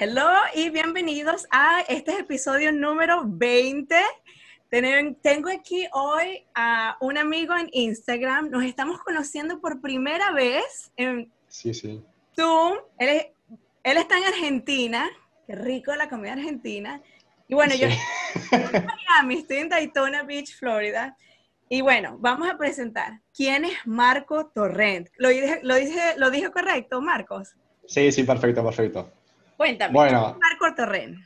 Hello y bienvenidos a este episodio número 20. Tengo aquí hoy a un amigo en Instagram. Nos estamos conociendo por primera vez en sí, sí. Zoom. Él, está en Argentina. Qué rico la comida argentina. Y bueno, yo estoy en Miami, estoy en Daytona Beach, Florida. Y bueno, vamos a presentar. ¿Quién es Marco Torrent? ¿Lo dije, lo dije, lo dije correcto, Marcos? Sí, sí, perfecto, perfecto. Cuéntame, bueno, Marcos Torrent?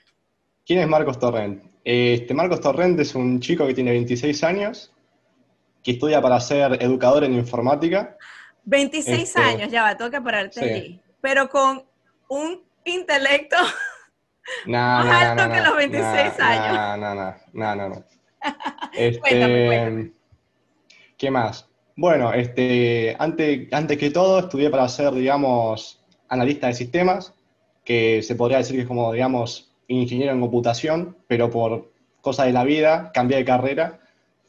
¿Quién es Marcos Torrent? Este, Marcos Torrent es un chico que tiene 26 años, que estudia para ser educador en informática. 26 este, años, ya va, toca pararte allí. Pero con un intelecto más alto que los 26 años. No, no, no, no, no. Este, cuéntame, ¿Qué más? Bueno, este, antes, antes que todo estudié para ser, digamos, analista de sistemas que se podría decir que es como, digamos, ingeniero en computación, pero por cosas de la vida cambié de carrera.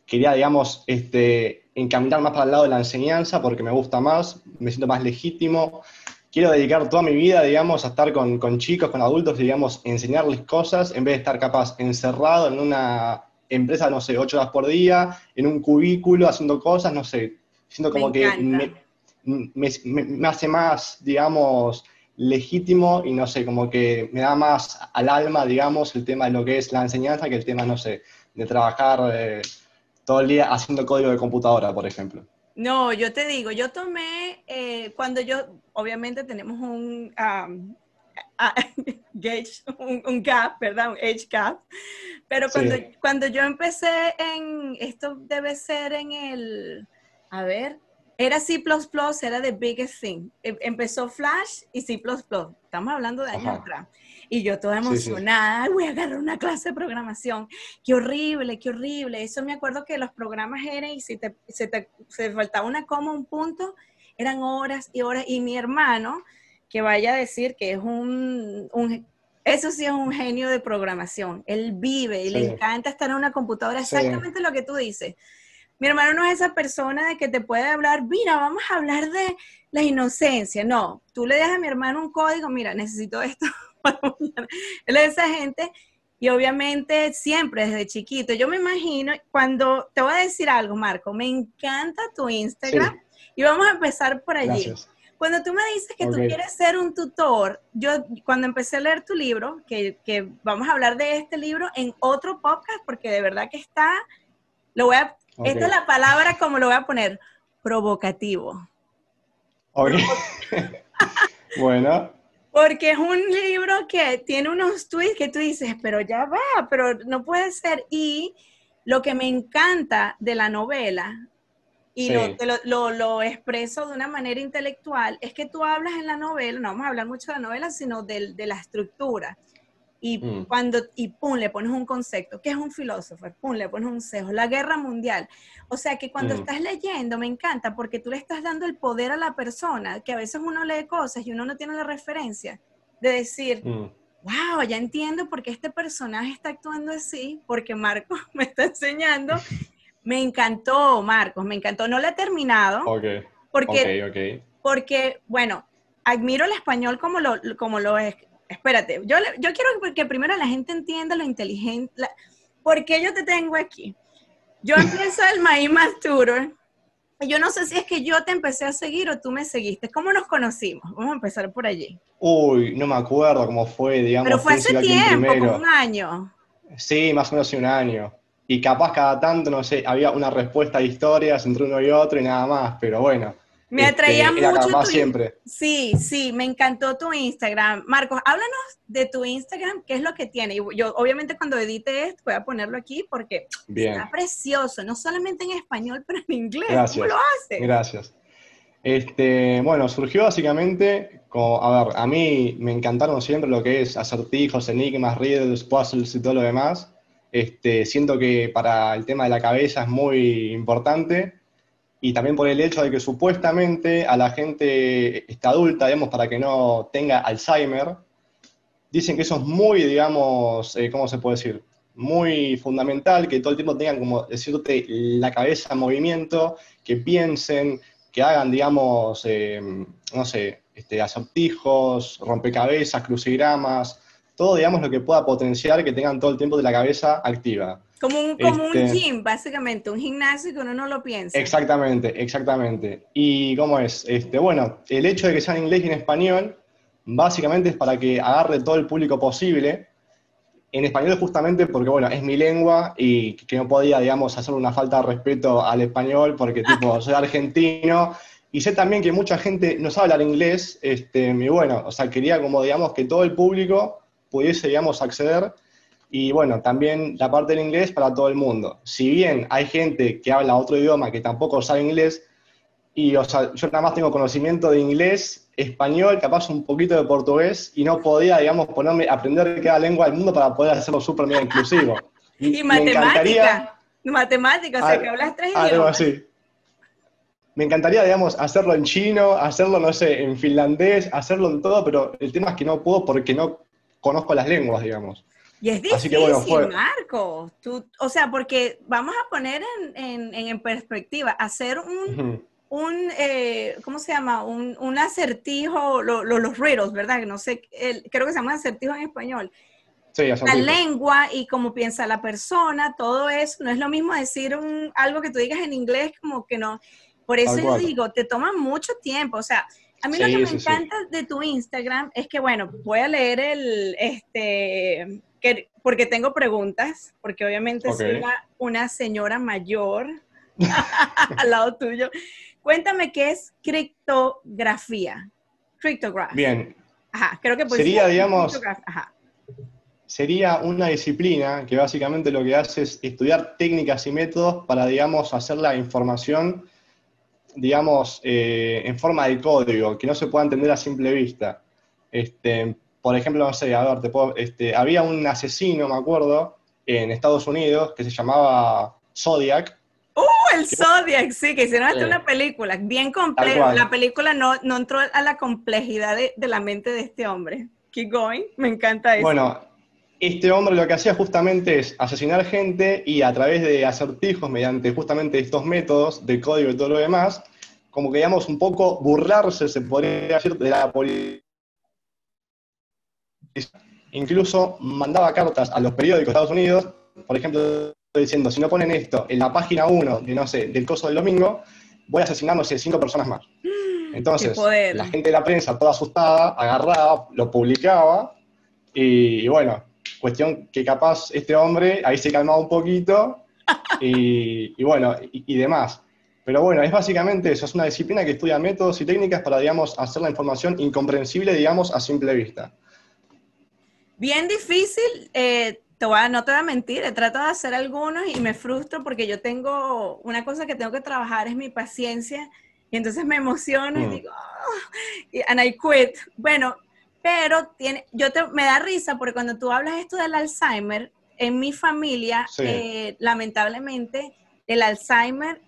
Quería, digamos, este, encaminar más para el lado de la enseñanza porque me gusta más, me siento más legítimo. Quiero dedicar toda mi vida, digamos, a estar con, con chicos, con adultos, digamos, enseñarles cosas en vez de estar capaz encerrado en una empresa, no sé, ocho horas por día, en un cubículo haciendo cosas, no sé. Siento como que me, me, me, hace más, digamos, legítimo y no sé, como que me da más al alma, digamos, el tema de lo que es la enseñanza que el tema, no sé, de trabajar eh, todo el día haciendo código de computadora, por ejemplo. No, yo te digo, yo tomé, eh, cuando yo, obviamente tenemos un um, gauge, un, gap, ¿verdad? Un age gap, pero cuando, cuando yo empecé en, esto debe ser en el, a ver, era C++, era the biggest thing. E, empezó Flash y C++. Estamos hablando de años atrás. Y yo toda emocionada, voy a agarrar una clase de programación. Qué horrible, qué horrible. Eso me acuerdo que los programas eran y si te, se te faltaba una coma, un punto, eran horas y horas. Y mi hermano, que vaya a decir que es un, eso sí es un genio de programación. Él vive y le encanta estar en una computadora, exactamente lo que tú dices. Mi hermano no es esa persona de que te puede hablar, mira, vamos a hablar de la inocencia. No, tú le das a mi hermano un código, mira, necesito esto Él es esa gente y obviamente siempre desde chiquito. Yo me imagino, cuando te voy a decir algo, Marco, me encanta tu Instagram y vamos a empezar por allí. Cuando tú me dices que tú quieres ser un tutor, yo cuando empecé a leer tu libro, que, que vamos a hablar de este libro en otro podcast, porque de verdad que está, lo voy a esta es la palabra, como lo voy a poner, provocativo. Ok. bueno. Porque es un libro que tiene unos tweets que tú dices, pero ya va, pero no puede ser. Y lo que me encanta de la novela, y lo, lo, expreso de una manera intelectual, es que tú hablas en la novela, no vamos a hablar mucho de la novela, sino de, de la estructura y mm. cuando y pum le pones un concepto, que es un filósofo, pum le pones un cejo, la guerra mundial. O sea que cuando mm. estás leyendo me encanta porque tú le estás dando el poder a la persona, que a veces uno lee cosas y uno no tiene la referencia de decir, wow, ya entiendo por qué este personaje está actuando así, porque Marcos me está enseñando. Me encantó, Marcos, me encantó. No lo he terminado. Ok. Porque, porque bueno, admiro el español como lo, como lo es, espérate, yo, yo quiero que primero la gente entienda lo inteligente, ¿por qué yo te tengo aquí? Yo empiezo el Maíz Tutor, yo no sé si es que yo te empecé a seguir o tú me seguiste. ¿Cómo nos conocimos? Vamos a empezar por allí. Uy, no me acuerdo cómo fue, digamos. Pero fue hace tiempo, como un año. Sí, más o menos un año. Y capaz cada tanto, no sé, había una respuesta de historias entre uno y otro y nada más, pero bueno. Me este, atraía mucho tu siempre. Sí, sí, me encantó tu Instagram. Marcos, háblanos de tu Instagram, qué es lo que tiene. Yo obviamente cuando edite esto voy a ponerlo aquí porque está precioso, no solamente en español, pero en inglés. Gracias. ¿Cómo lo haces? Gracias. Este, bueno, surgió básicamente, como, a ver, a mí me encantaron siempre lo que es acertijos, enigmas, riddles, puzzles y todo lo demás. Este, siento que para el tema de la cabeza es muy importante y también por el hecho de que supuestamente a la gente está adulta, digamos, para que no tenga Alzheimer, dicen que eso es muy, digamos, eh, ¿cómo se puede decir? Muy fundamental, que todo el tiempo tengan, como decirte, la cabeza en movimiento, que piensen, que hagan, digamos, eh, no sé, este, acertijos, rompecabezas, crucigramas, todo, digamos, lo que pueda potenciar que tengan todo el tiempo de la cabeza activa. Como un, como un este, gym, básicamente, un gimnasio que uno no lo piensa. Exactamente, exactamente. Y cómo es, este, bueno, el hecho de que sea en inglés y en español, básicamente es para que agarre todo el público posible. En español justamente porque, bueno, es mi lengua y que no podía, digamos, hacer una falta de respeto al español porque, tipo, soy argentino y sé también que mucha gente no sabe hablar inglés, este, y bueno, o sea, quería como, digamos, que todo el público pudiese, digamos, acceder y bueno, también la parte del inglés para todo el mundo. Si bien hay gente que habla otro idioma que tampoco sabe inglés, y o sea, yo nada más tengo conocimiento de inglés, español, capaz un poquito de portugués, y no podía, digamos, ponerme aprender cada lengua del mundo para poder hacerlo súper bien inclusivo. y, matemática. Matemática, o sea, que hablas tres idiomas. Algo así. Me encantaría, digamos, hacerlo en chino, hacerlo, no sé, en finlandés, hacerlo en todo, pero el tema es que no puedo porque no conozco las lenguas, digamos. Y es difícil, Marco. o sea, porque vamos a poner en, perspectiva, hacer un, un eh, ¿cómo se llama? Un, acertijo, los riddles, ¿verdad? No sé, creo que se llama acertijo en español. Sí, la lengua y cómo piensa la persona, todo eso. No es lo mismo decir un, algo que tú digas en inglés como que no. Por eso yo digo, te toma mucho tiempo. O sea, a mí lo que me encanta de tu Instagram es que, bueno, voy a leer el, este, porque tengo preguntas, porque obviamente soy una, señora mayor al lado tuyo. Cuéntame qué es criptografía. Criptografía. Bien. Ajá, creo que sería, digamos, sería una disciplina que básicamente lo que hace es estudiar técnicas y métodos para, digamos, hacer la información, digamos, eh, en forma de código, que no se pueda entender a simple vista. Este, por ejemplo, no sé, a ver, te puedo, este, había un asesino, me acuerdo, en Estados Unidos que se llamaba Zodiac. ¡Uh, el Zodiac! Sí, que hicieron hasta una película, bien compleja. La película no, no entró a la complejidad de, la mente de este hombre. Keep going, me encanta eso. Bueno, este hombre lo que hacía justamente es asesinar gente y a través de acertijos, mediante justamente estos métodos de código y todo lo demás, como que digamos un poco burlarse, se podría decir, de la policía incluso mandaba cartas a los periódicos de Estados Unidos, por ejemplo, diciendo, si no ponen esto en la página 1 de, no sé, del coso del domingo, voy a asesinar, no sé, cinco personas más. Entonces, la gente de la prensa, toda asustada, agarraba, lo publicaba, y, bueno, cuestión que capaz este hombre ahí se calmaba un poquito, y, bueno, y, demás. Pero bueno, es básicamente eso, es una disciplina que estudia métodos y técnicas para, digamos, hacer la información incomprensible, digamos, a simple vista. Bien difícil, eh, te no te voy a mentir, he tratado de hacer algunos y me frustro porque yo tengo, una cosa que tengo que trabajar es mi paciencia y entonces me emociono y mm. digo, oh", and I quit. Bueno, pero tiene, yo te, me da risa porque cuando tú hablas esto del Alzheimer, en mi familia, eh, lamentablemente, el Alzheimer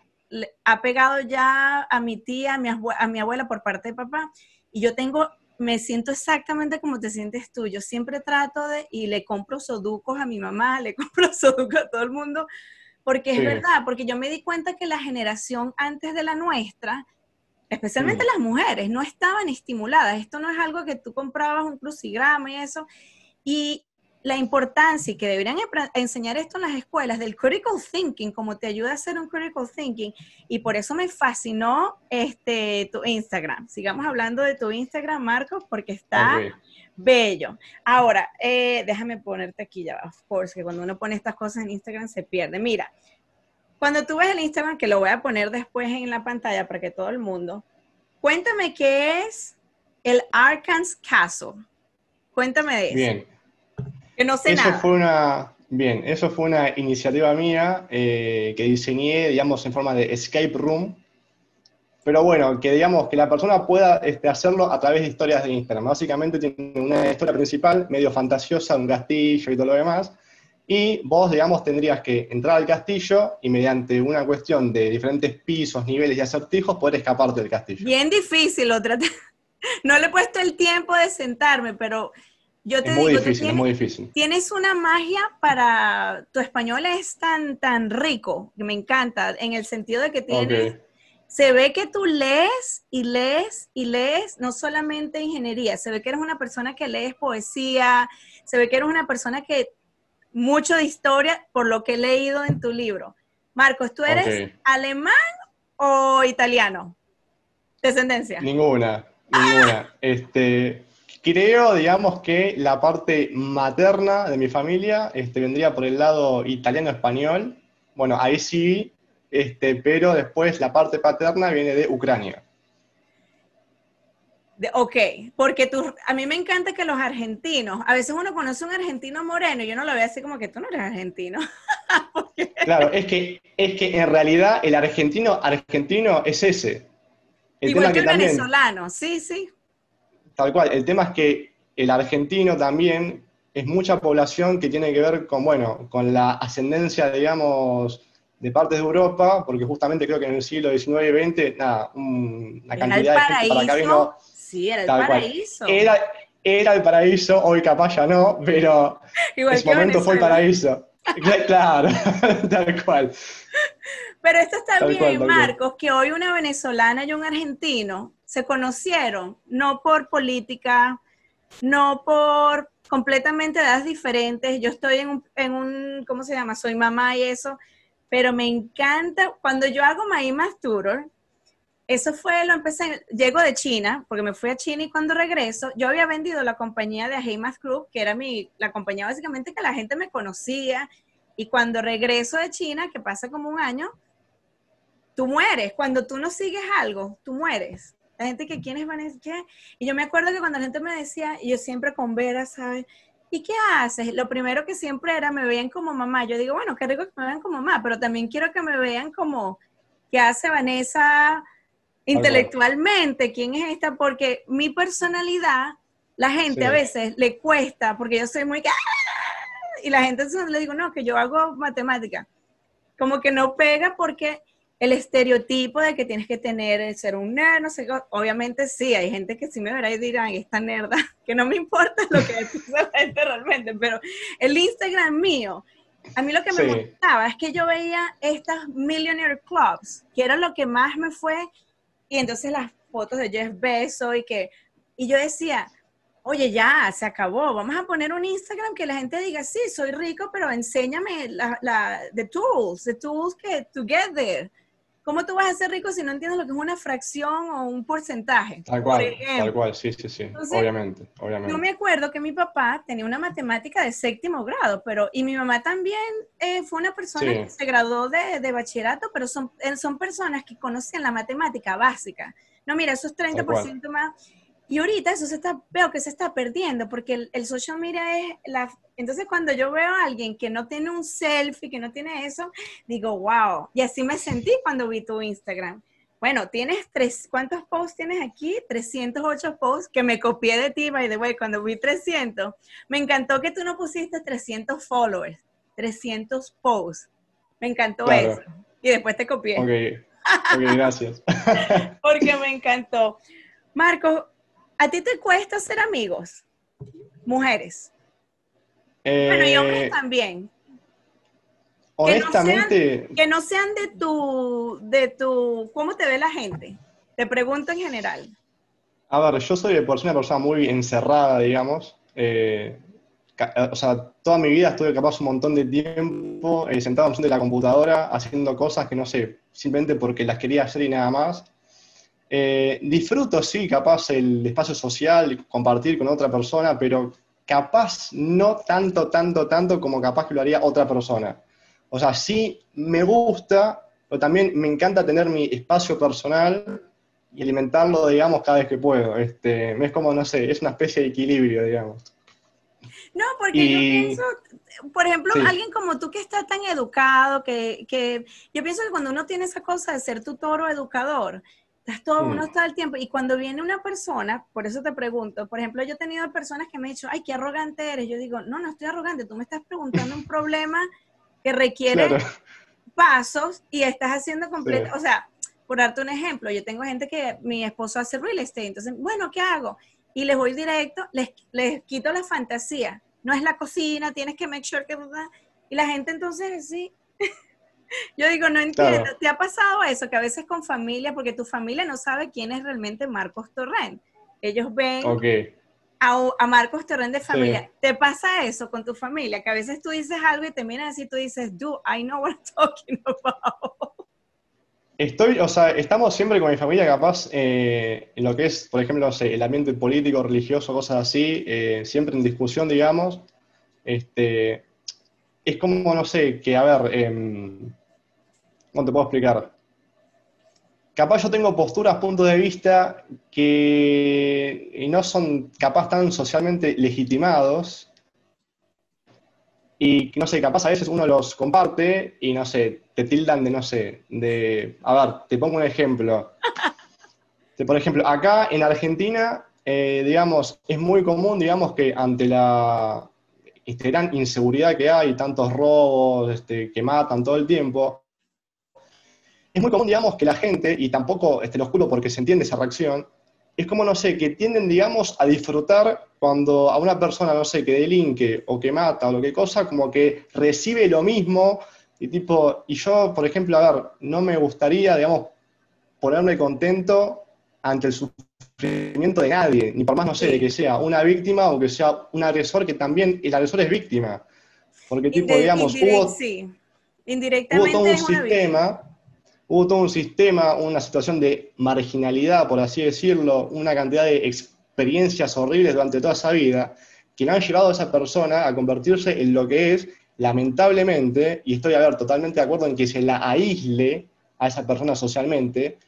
ha pegado ya a mi tía, a mi, a mi abuela por parte de papá, y yo tengo me siento exactamente como te sientes tú. Yo siempre trato de, y le compro soducos a mi mamá, le compro soducos a todo el mundo, porque es verdad, porque yo me di cuenta que la generación antes de la nuestra, especialmente las mujeres, no estaban estimuladas. Esto no es algo que tú comprabas un crucigrama y eso. Y la importancia y que deberían enseñar esto en las escuelas del critical thinking, como te ayuda a hacer un critical thinking. Y por eso me fascinó este, tu Instagram. Sigamos hablando de tu Instagram, Marcos, porque está bello. Ahora, eh, déjame ponerte aquí ya, of course, que cuando uno pone estas cosas en Instagram se pierde. Mira, cuando tú ves el Instagram, que lo voy a poner después en la pantalla para que todo el mundo, cuéntame qué es el Arkansas Castle. Cuéntame de eso. Bien no sé eso Fue una, bien, eso fue una iniciativa mía eh, que diseñé, digamos, en forma de escape room. Pero bueno, que digamos que la persona pueda este, hacerlo a través de historias de Instagram. Básicamente tiene una historia principal, medio fantasiosa, un castillo y todo lo demás. Y vos, digamos, tendrías que entrar al castillo y mediante una cuestión de diferentes pisos, niveles y acertijos, poder escaparte del castillo. Bien difícil, otra. No le he puesto el tiempo de sentarme, pero yo te es muy difícil, es muy difícil. Tienes una magia para, tu español es tan, tan rico, que me encanta, en el sentido de que tienes se ve que tú lees y lees y lees no solamente ingeniería, se ve que eres una persona que lees poesía, se ve que eres una persona que mucho de historia por lo que he leído en tu libro. Marcos, ¿tú eres alemán o italiano? Descendencia. Ninguna, ninguna. Este, creo, digamos, que la parte materna de mi familia este, vendría por el lado italiano-español. Bueno, ahí sí este, pero después la parte paterna viene de Ucrania. ok, porque tú, a mí me encanta que los argentinos, a veces uno conoce a un argentino moreno y yo no lo veo así como que tú no eres argentino. Claro, es que, es que en realidad el argentino argentino es ese. Igual que el venezolano, sí, sí. Tal cual, el tema es que el argentino también es mucha población que tiene que ver con, bueno, con la ascendencia, digamos, de partes de Europa, porque justamente creo que en el siglo XIX y XX, nada, una cantidad de gente para acá vino. Sí, era el paraíso. Era, el paraíso, hoy capaz ya no, pero en ese momento fue el paraíso. claro, tal cual. Pero esto está bien, Marcos, que hoy una venezolana y un argentino se conocieron, no por política, no por completamente edades diferentes. Yo estoy en un, en un, ¿cómo se llama? Soy mamá y eso pero me encanta, cuando yo hago My Tour, eso fue, lo empecé, llego de China, porque me fui a China y cuando regreso, yo había vendido la compañía de Heimas Group, que era mi, la compañía básicamente que la gente me conocía, y cuando regreso de China, que pasa como un año, tú mueres, cuando tú no sigues algo, tú mueres. La gente que, ¿quién es Vanessa? ¿Qué? Y yo me acuerdo que cuando la gente me decía, y yo siempre con Vera, ¿sabes? ¿y qué haces? Lo primero que siempre era, me veían como mamá. Yo digo, bueno, qué rico que me vean como mamá, pero también quiero que me vean como, ¿qué hace Vanessa intelectualmente? ¿Quién es esta? Porque mi personalidad, la gente a veces le cuesta, porque yo soy muy... Y la gente le digo, no, que yo hago matemática. Como que no pega porque el estereotipo de que tienes que tener, ser un nerd, no sé, obviamente sí, hay gente que sí me verá y dirá, esta nerda, que no me importa lo que piensa la gente realmente, pero el Instagram mío, a mí lo que me gustaba es que yo veía estas Millionaire Clubs, que era lo que más me fue, y entonces las fotos de Jeff Bezos y que, y yo decía, oye, ya, se acabó, vamos a poner un Instagram que la gente diga, sí, soy rico, pero enséñame la, la the tools, the tools que to get there. ¿Cómo tú vas a ser rico si no entiendes lo que es una fracción o un porcentaje? Tal cual, tal cual, sí, sí, sí, obviamente, obviamente. Yo me acuerdo que mi papá tenía una matemática de séptimo grado, pero, y mi mamá también eh, fue una persona que se graduó de, de, bachillerato, pero son, eh, son personas que conocen la matemática básica. No, mira, eso es 30% más. Y ahorita eso se está, veo que se está perdiendo porque el, social media es la... Entonces cuando yo veo a alguien que no tiene un selfie, que no tiene eso, digo, wow. Y así me sentí cuando vi tu Instagram. Bueno, tienes tres, ¿cuántos posts tienes aquí? 308 posts que me copié de ti, by the way, cuando vi 300. Me encantó que tú no pusiste 300 followers, 300 posts. Me encantó eso. Y después te copié. Ok, okay gracias. Porque me encantó. Marco, ¿A ti te cuesta ser amigos? Mujeres. bueno, y hombres eh, también. Honestamente. Que no, sean, de tu, de tu, ¿cómo te ve la gente? Te pregunto en general. A ver, yo soy de por una persona muy encerrada, digamos. Eh, o sea, toda mi vida estuve capaz un montón de tiempo eh, sentado en de la computadora haciendo cosas que no sé, simplemente porque las quería hacer y nada más. Eh, disfruto, sí, capaz el espacio social, compartir con otra persona, pero capaz no tanto, tanto, tanto como capaz que lo haría otra persona. O sea, sí me gusta, pero también me encanta tener mi espacio personal y alimentarlo, digamos, cada vez que puedo. Este, es como, no sé, es una especie de equilibrio, digamos. No, porque yo pienso, por ejemplo, alguien como tú que está tan educado, que, que, yo pienso que cuando uno tiene esa cosa de ser tutor o educador, Estás todo, uno está el tiempo. Y cuando viene una persona, por eso te pregunto, por ejemplo, yo he tenido personas que me han dicho, ay, qué arrogante eres. Yo digo, no, no estoy arrogante, tú me estás preguntando un problema que requiere pasos y estás haciendo completo, o sea, por darte un ejemplo, yo tengo gente que mi esposo hace real estate, entonces, bueno, ¿qué hago? Y les voy directo, les, les quito la fantasía. No es la cocina, tienes que make sure que... Y la gente entonces sí, Yo digo, no entiendo. ¿Te ha pasado eso? Que a veces con familia, porque tu familia no sabe quién es realmente Marcos Torrent. Ellos ven a, Marcos Torrent de familia. ¿Te pasa eso con tu familia? Que a veces tú dices algo y te miran así y tú dices, do, I know what I'm talking about. Estoy, o sea, estamos siempre con mi familia capaz eh, en lo que es, por ejemplo, el ambiente político, religioso, cosas así, eh, siempre en discusión, digamos. Este, es como, no sé, que, a ver, eh, ¿cómo te puedo explicar? Capaz yo tengo posturas, puntos de vista que no son capaz tan socialmente legitimados, y no sé, capaz a veces uno los comparte y no sé, te tildan de, no sé, de, a ver, te pongo un ejemplo. por ejemplo, acá en Argentina, eh, digamos, es muy común, digamos, que ante la este, gran inseguridad que hay, tantos robos este, que matan todo el tiempo, es muy común, digamos, que la gente, y tampoco este, lo oscuro porque se entiende esa reacción, es como, no sé, que tienden, digamos, a disfrutar cuando a una persona, no sé, que delinque o que mata o lo que cosa, como que recibe lo mismo y tipo, y yo, por ejemplo, a ver, no me gustaría, digamos, ponerme contento ante el sufrimiento de nadie, ni por más, no sé, de que sea una víctima o que sea un agresor, que también el agresor es víctima. Porque, tipo, digamos, hubo, sí. Indirectamente hubo todo un sistema hubo todo un sistema, una situación de marginalidad, por así decirlo, una cantidad de experiencias horribles durante toda esa vida, que no han llevado a esa persona a convertirse en lo que es, lamentablemente, y estoy, a ver, totalmente de acuerdo en que se la aísle a esa persona socialmente,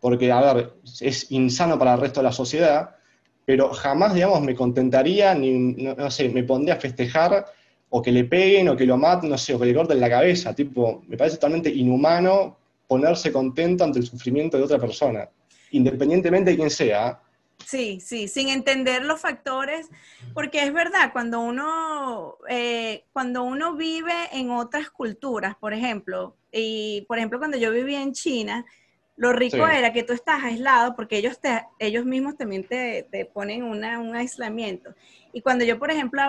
porque, a ver, es insano para el resto de la sociedad, pero jamás, digamos, me contentaría, ni, no, sé, me pondría a festejar o que le peguen, o que lo maten, no sé, o que le corten la cabeza, tipo, me parece totalmente inhumano ponerse contento ante el sufrimiento de otra persona, independientemente de quién sea. Sí, sí, sin entender los factores, porque es verdad, cuando uno, eh, cuando uno vive en otras culturas, por ejemplo, y por ejemplo cuando yo vivía en China, lo rico era que tú estás aislado porque ellos, te, ellos mismos también te, te ponen una, un aislamiento. Y cuando yo, por ejemplo,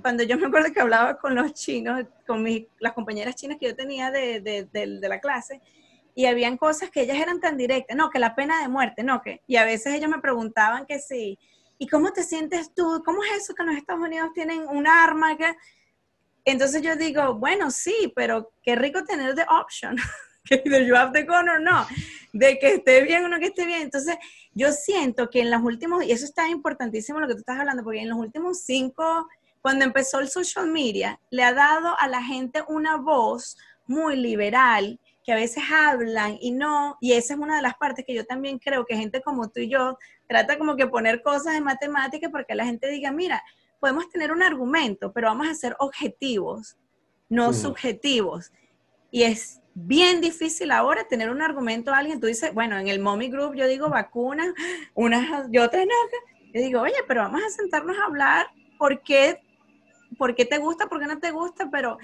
cuando yo me acuerdo que hablaba con los chinos, con mis, las compañeras chinas que yo tenía de, de, de la clase, y habían cosas que ellas eran tan directas, no, que la pena de muerte, no, que, y a veces ellos me preguntaban que sí, ¿y cómo te sientes tú? ¿Cómo es eso que en los Estados Unidos tienen un arma? Que... Entonces yo digo, bueno, sí, pero qué rico tener the option, que you have the gun or no, de que esté bien o no que esté bien. Entonces yo siento que en los últimos, y eso está importantísimo lo que tú estás hablando, porque en los últimos cinco, cuando empezó el social media, le ha dado a la gente una voz muy liberal, que a veces hablan y no, y esa es una de las partes que yo también creo que gente como tú y yo trata como que poner cosas en matemáticas porque la gente diga, mira, podemos tener un argumento, pero vamos a ser objetivos, no mm. subjetivos. Y es bien difícil ahora tener un argumento a alguien. Tú dices, bueno, en el Mommy Group yo digo vacunas, unas y otras no. Yo digo, oye, pero vamos a sentarnos a hablar por qué, por qué te gusta, por qué no te gusta, pero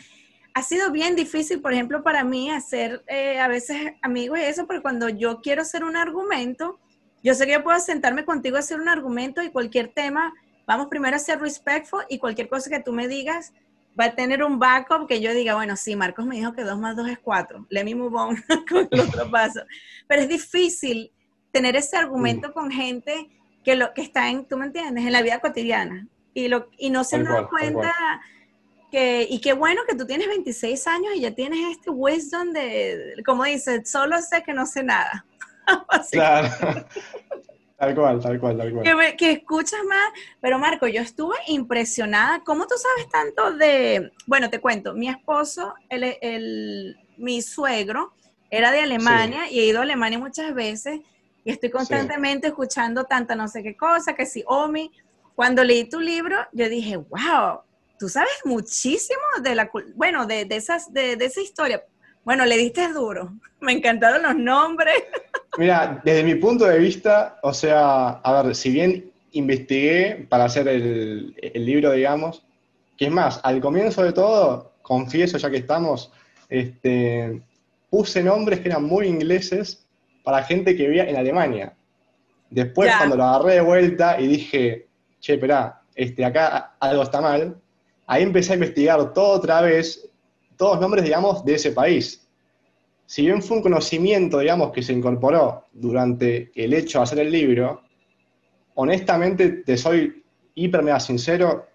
ha sido bien difícil, por ejemplo, para mí hacer eh, a veces amigos y eso, porque cuando yo quiero hacer un argumento, yo sé que yo puedo sentarme contigo a hacer un argumento y cualquier tema, vamos primero a ser respectful y cualquier cosa que tú me digas va a tener un backup que yo diga, bueno, sí, Marcos me dijo que 2 más 2 es 4, let me move on con el otro paso. Pero es difícil tener ese argumento con gente que, lo, que está en, tú me entiendes, en la vida cotidiana y, lo, y no se dan cuenta y qué bueno que tú tienes 26 años y ya tienes este wisdom de, como dices, solo sé que no sé nada. claro. Tal cual, tal cual, tal cual. Que, escuchas más, pero Marco, yo estuve impresionada. ¿Cómo tú sabes tanto de, bueno, te cuento, mi esposo, el, el mi suegro, era de Alemania y he ido a Alemania muchas veces y estoy constantemente escuchando tanta no sé qué cosa, que si Omi. Cuando leí tu libro, yo dije, wow, tú sabes muchísimo de la, bueno, de, esas, de, esa historia. Bueno, le diste duro. Me encantaron los nombres. Mira, desde mi punto de vista, o sea, a ver, si bien investigué para hacer el, libro, digamos, que es más, al comienzo de todo, confieso ya que estamos, este, puse nombres que eran muy ingleses para gente que vivía en Alemania. Después, cuando lo agarré de vuelta y dije, che, espera, este, acá algo está mal, ahí empecé a investigar todo otra vez, todos nombres, digamos, de ese país. si bien fue un conocimiento, digamos, que se incorporó durante el hecho de hacer el libro, honestamente, te soy hiper mega sincero,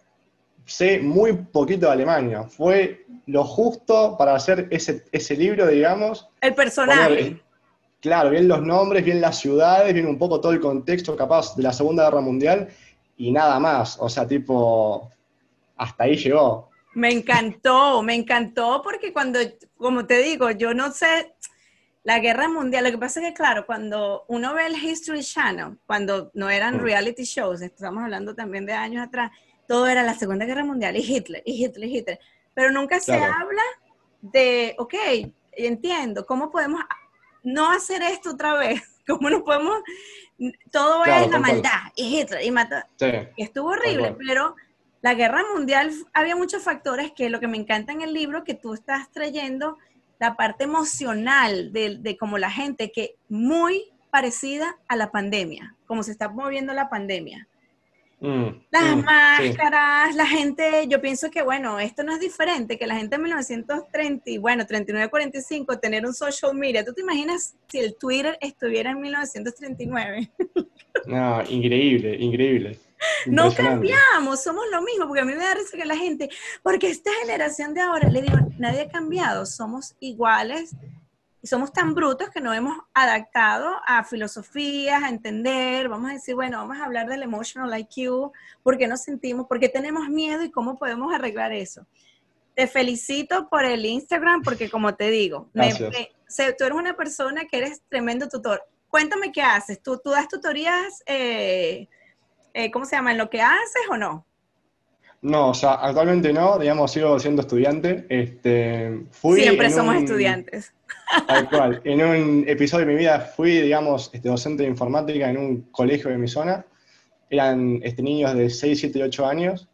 sé muy poquito de Alemania. Fue lo justo para hacer ese, ese libro, digamos. El personaje. claro, bien los nombres, bien las ciudades, bien un poco todo el contexto capaz de la Segunda Guerra Mundial y nada más. O sea, tipo, hasta ahí llegó. Me encantó, me encantó porque cuando, como te digo, yo no sé, la guerra mundial, lo que pasa es que, claro, cuando uno ve el History Channel, cuando no eran mm. reality shows, estamos hablando también de años atrás, todo era la Segunda Guerra Mundial y Hitler, y Hitler, y Hitler, pero nunca se habla de, ok, entiendo, ¿cómo podemos no hacer esto otra vez? ¿Cómo no podemos? Todo es la maldad, y Hitler, y mata. Sí, Estuvo horrible, pero la guerra mundial había muchos factores que lo que me encanta en el libro, que tú estás trayendo la parte emocional de, de como la gente, que muy parecida a la pandemia, como se está moviendo la pandemia. Mm, Las mm, máscaras, la gente, yo pienso que, bueno, esto no es diferente, que la gente en 1930, y bueno, 39-45, tener un social media. ¿Tú te imaginas si el Twitter estuviera en 1939? No, increíble, increíble. No cambiamos, somos lo mismo, porque a mí me da risa que la gente, porque esta generación de ahora, le digo, nadie ha cambiado, somos iguales y somos tan brutos que nos hemos adaptado a filosofías, a entender, vamos a decir, bueno, vamos a hablar del emotional IQ, por qué nos sentimos, por qué tenemos miedo y cómo podemos arreglar eso. Te felicito por el Instagram porque como te digo, tú eres una persona que eres tremendo tutor. Cuéntame qué haces. ¿Tú, tú das tutorías eh, eh, ¿cómo se llama? ¿En lo que haces o no? No, o sea, actualmente no, digamos, sigo siendo estudiante. Este, fui Siempre somos estudiantes. Tal cual. En un episodio de mi vida fui, digamos, este, docente de informática en un colegio de mi zona. Eran este, niños de 6, 7 y 8 años.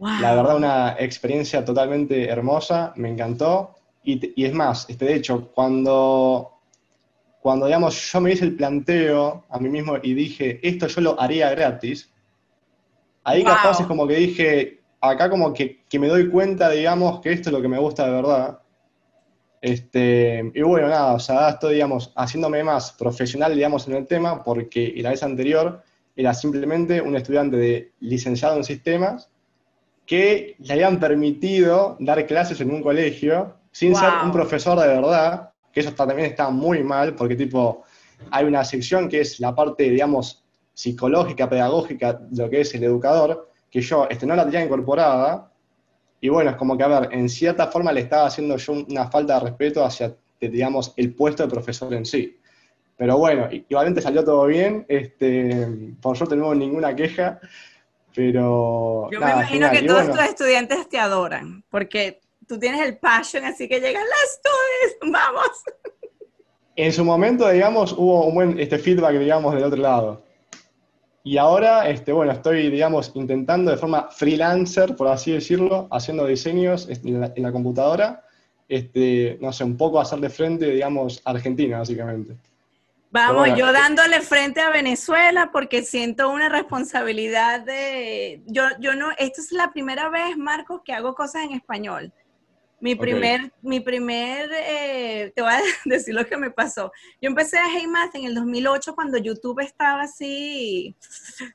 La verdad, una experiencia totalmente hermosa, me encantó. Y, y es más, este, de hecho, cuando cuando, digamos, yo me hice el planteo a mí mismo y dije, esto yo lo haría gratis, ahí capaz es como que dije, acá como que, me doy cuenta, digamos, que esto es lo que me gusta de verdad. Este, y bueno, nada, o sea, estoy, digamos, haciéndome más profesional, digamos, en el tema, porque la vez anterior era simplemente un estudiante de licenciado en sistemas que le habían permitido dar clases en un colegio sin ser un profesor de verdad, que eso también está muy mal, porque tipo, hay una sección que es la parte, digamos, psicológica, pedagógica, de lo que es el educador, que yo este, no la tenía incorporada, y bueno, es como que, a ver, en cierta forma le estaba haciendo yo una falta de respeto hacia, digamos, el puesto de profesor en sí. Pero bueno, igualmente salió todo bien, este, por suerte no hubo ninguna queja, pero... Yo me imagino que todos tus estudiantes te adoran, porque tú tienes el passion, así que llegan las dos, vamos. En su momento, digamos, hubo un buen este, feedback, digamos, del otro lado. Y ahora, este, bueno, estoy, digamos, intentando de forma freelancer, por así decirlo, haciendo diseños este, en la, computadora, este, no sé, un poco hacerle frente, digamos, a Argentina, básicamente. Vamos, yo dándole frente a Venezuela porque siento una responsabilidad de... Yo, yo no, esta es la primera vez, Marcos, que hago cosas en español. Mi primer, mi primer, eh, te voy a decir lo que me pasó. Yo empecé a Hey Math en el 2008 cuando YouTube estaba así,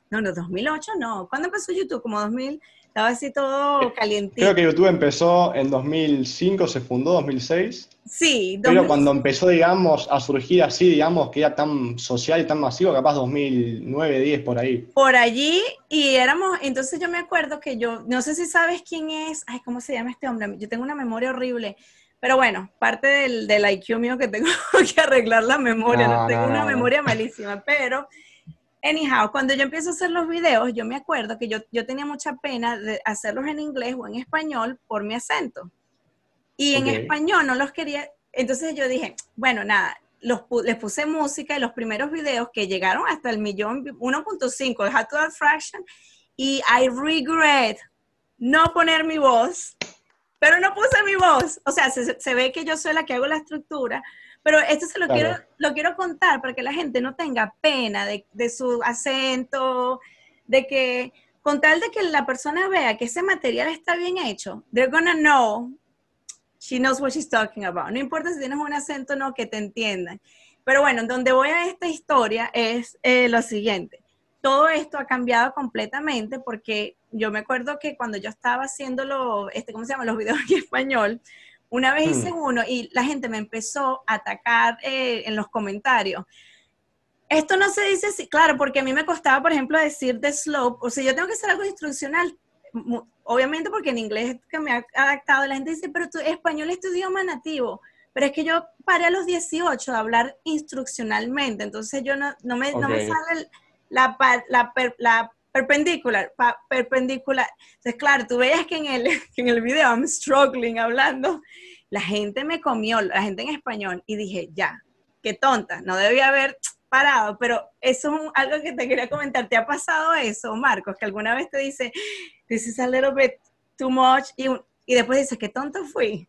no, no, 2008 no. ¿Cuándo empezó YouTube? Como 2000, estaba así todo eh, calientito. Creo que YouTube empezó en 2005, se fundó 2006. Sí. Pero cuando empezó, digamos, a surgir así, digamos, que era tan social y tan masivo, capaz 2009, 10, por ahí. Por allí, y éramos, entonces yo me acuerdo que yo, no sé si sabes quién es, ay, ¿cómo se llama este hombre? Yo tengo una memoria horrible. Pero bueno, parte del, del IQ mío que tengo que arreglar la memoria, tengo una memoria malísima, pero Anyhow, cuando yo empiezo a hacer los videos, yo me acuerdo que yo, yo tenía mucha pena de hacerlos en inglés o en español por mi acento. Y en español no los quería. Entonces yo dije, bueno, nada, los, les puse música y los primeros videos que llegaron hasta el millón, 1.5, el How to Fraction, y I regret no poner mi voz, pero no puse mi voz. O sea, se, se ve que yo soy la que hago la estructura, pero esto se lo, quiero, lo quiero contar para que la gente no tenga pena de, de su acento, de que, con tal de que la persona vea que ese material está bien hecho, they're gonna know she knows what she's talking about. No importa si tienes un acento o no, que te entiendan. Pero bueno, donde voy a esta historia es eh, lo siguiente. Todo esto ha cambiado completamente porque yo me acuerdo que cuando yo estaba haciendo los, este, ¿cómo se llama? Los videos en español, una vez hice hmm. uno y la gente me empezó a atacar eh, en los comentarios. Esto no se dice así, claro, porque a mí me costaba, por ejemplo, decir de slope, o sea, yo tengo que hacer algo instruccional, obviamente porque en inglés que me ha adaptado, la gente dice, pero tu español es tu idioma nativo, pero es que yo paré a los 18 de hablar instruccionalmente, entonces yo no, no, me, no me sale la, la, la perpendicular, perpendicular. Entonces, claro, tú veías que en el, en el video I'm struggling hablando, la gente me comió, la gente en español, y dije, ya, qué tonta, no debía haber parado, pero eso es algo que te quería comentar. ¿Te ha pasado eso, Marcos? Que alguna vez te dice, this is a little bit too much, y, y después dices, qué tonto fui.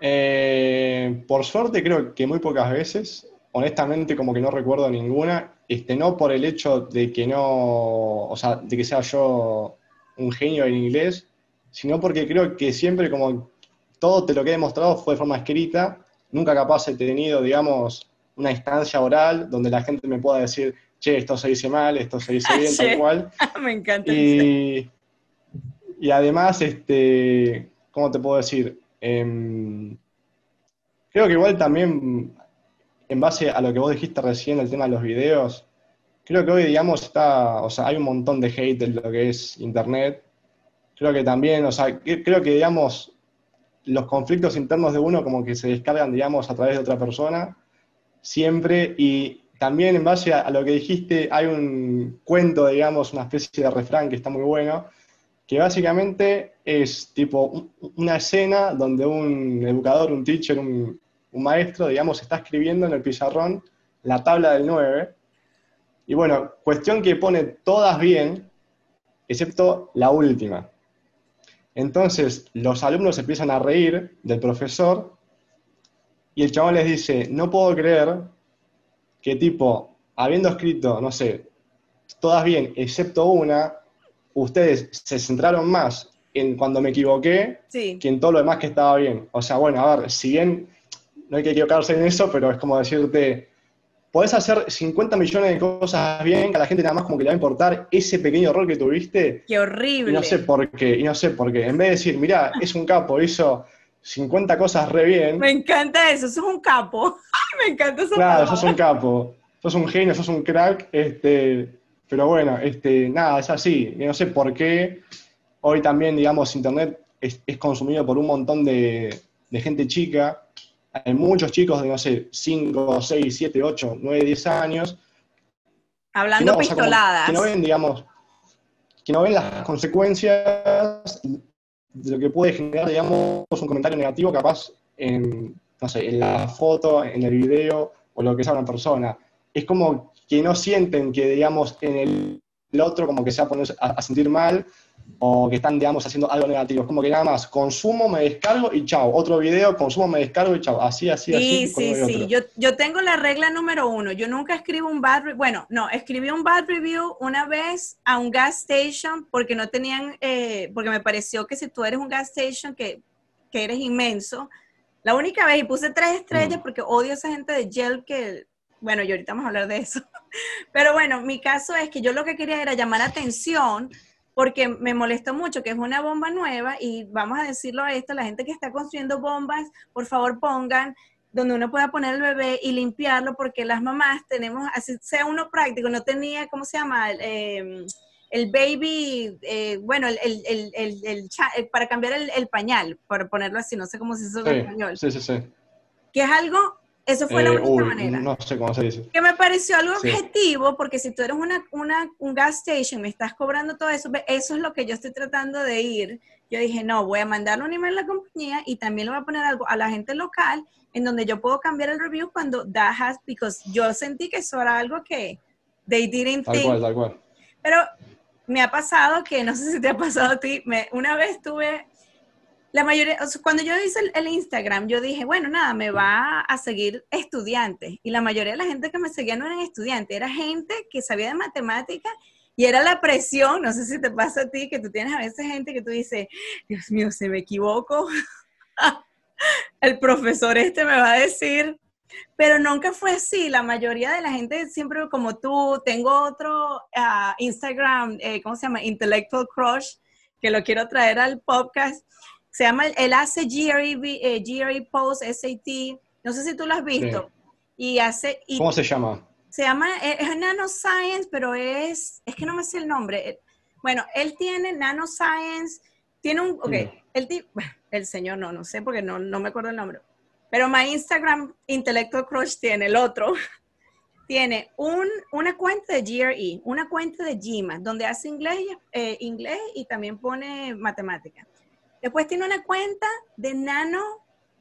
Eh, por suerte creo que muy pocas veces, honestamente como que no recuerdo ninguna, este, no por el hecho de que no, o sea, de que sea yo un genio en inglés, sino porque creo que siempre como todo te lo que he demostrado fue de forma escrita, nunca capaz he tenido, digamos, una instancia oral donde la gente me pueda decir, che, esto se dice mal, esto se dice bien, tal cual. me encanta. Y, y además, este, ¿cómo te puedo decir? Em, creo que igual también en base a lo que vos dijiste recién, el tema de los videos, creo que hoy, digamos, está, o sea, hay un montón de hate en lo que es Internet. Creo que también, o sea, creo que, digamos, los conflictos internos de uno como que se descargan, digamos, a través de otra persona, siempre, y también en base a, lo que dijiste, hay un cuento, digamos, una especie de refrán que está muy bueno, que básicamente es tipo una escena donde un educador, un teacher, un, un maestro, digamos, está escribiendo en el pizarrón la tabla del 9. Y bueno, cuestión que pone todas bien, excepto la última. Entonces, los alumnos empiezan a reír del profesor y el chabón les dice, no puedo creer que tipo, habiendo escrito, no sé, todas bien, excepto una, ustedes se centraron más en cuando me equivoqué que en todo lo demás que estaba bien. O sea, bueno, a ver, si bien no hay que equivocarse en eso, pero es como decirte, podés hacer 50 millones de cosas bien, que a la gente nada más como que le va a importar ese pequeño error que tuviste. Qué horrible. Y no sé por qué, y no sé por qué. En vez de decir, mira, es un capo, hizo 50 cosas re bien. Me encanta eso, sos un capo. me encanta eso. Claro, sos un capo. Sos un genio, sos un crack, este, pero bueno, este, nada, es así. Y no sé por qué hoy también, digamos, Internet es, consumido por un montón de, de gente chica hay muchos chicos de, no sé, 5, 6, 7, 8, 9, 10 años. Hablando pistoladas. que no ven, digamos, que no ven las consecuencias de lo que puede generar, digamos, un comentario negativo capaz en, no sé, en la foto, en el video o lo que sea una persona. Es como que no sienten que, digamos, en el, otro como que se va a poner a sentir mal o que están, digamos, haciendo algo negativo. como que nada más, consumo, me descargo y chao. Otro video, consumo, me descargo y chao. Así, así, así. Sí, sí, sí. Yo, yo tengo la regla número uno. Yo nunca escribo un bad review. Bueno, no, escribí un bad review una vez a un gas station porque no tenían, eh, porque me pareció que si tú eres un gas station que, que eres inmenso, la única vez, y puse tres estrellas mm. porque odio a esa gente de gel que, bueno, y ahorita vamos a hablar de eso. Pero bueno, mi caso es que yo lo que quería era llamar atención porque me molestó mucho que es una bomba nueva y vamos a decirlo a esto, la gente que está construyendo bombas, por favor pongan donde uno pueda poner el bebé y limpiarlo porque las mamás tenemos, así sea uno práctico, no tenía, ¿cómo se llama? el em, baby, eh, bueno, el, el, el, para cambiar el, pañal, para ponerlo así, no sé cómo se dice en español. Sí, sí, sí. Que es algo eso fue la eh, única manera. No sé cómo se dice. Que me pareció algo objetivo, porque si tú eres una, una, un gas station, me estás cobrando todo eso, eso es lo que yo estoy tratando de ir. Yo dije, no, voy a mandarle un email a la compañía y también le voy a poner algo a la gente local en donde yo puedo cambiar el review cuando that has, because yo sentí que eso era algo que they didn't think. Tal cual, tal cual. Pero me ha pasado que, no sé si te ha pasado a ti, me, una vez tuve la mayoría, cuando yo hice el, Instagram, yo dije, bueno, nada, me va a seguir estudiantes. Y la mayoría de la gente que me seguía no eran estudiantes, era gente que sabía de matemáticas y era la presión, no sé si te pasa a ti, que tú tienes a veces gente que tú dices, Dios mío, se me equivoco. el profesor este me va a decir, pero nunca fue así. La mayoría de la gente siempre como tú, tengo otro ah, Instagram, eh, ¿cómo se llama? Intellectual Crush, que lo quiero traer al podcast. Se llama, él hace GRE, eh, GRE Post, SAT, no sé si tú lo has visto. Y hace... ¿Cómo se llama? Se llama, eh, es Nanoscience, pero es, es que no me sé el nombre. Bueno, él tiene Nanoscience, tiene un, ok, el, el señor no, no sé porque no, no me acuerdo el nombre. Pero mi Instagram Intellectual Crush tiene el otro. tiene un, una cuenta de GRE, una cuenta de GMA, donde hace inglés, eh, inglés y también pone matemática. Después tiene una cuenta de Nano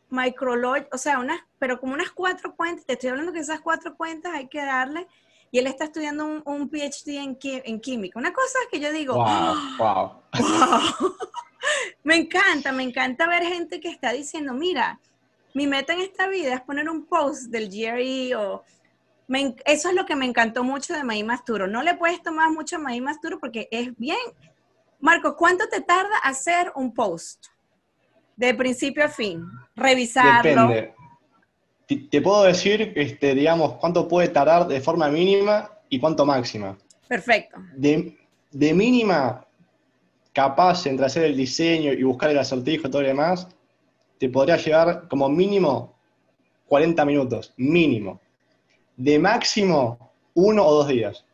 Micrology, o sea, unas, pero como unas cuatro cuentas. Te estoy hablando que esas cuatro cuentas hay que darle. Y él está estudiando un, PhD en, en, química. Una cosa que yo digo, wow, wow. wow. me encanta, me encanta ver gente que está diciendo, mira, mi meta en esta vida es poner un post del GRE o... eso es lo que me encantó mucho de Maí Masturo. No le puedes tomar mucho a Maí Masturo porque es bien... Marco, ¿cuánto te tarda hacer un post? De principio a fin. Revisarlo. Depende. Te, puedo decir, este, digamos, cuánto puede tardar de forma mínima y cuánto máxima. Perfecto. De, de mínima, capaz entre hacer el diseño y buscar el acertijo y todo lo demás, te podría llevar como mínimo 40 minutos, mínimo. De máximo, uno o dos días.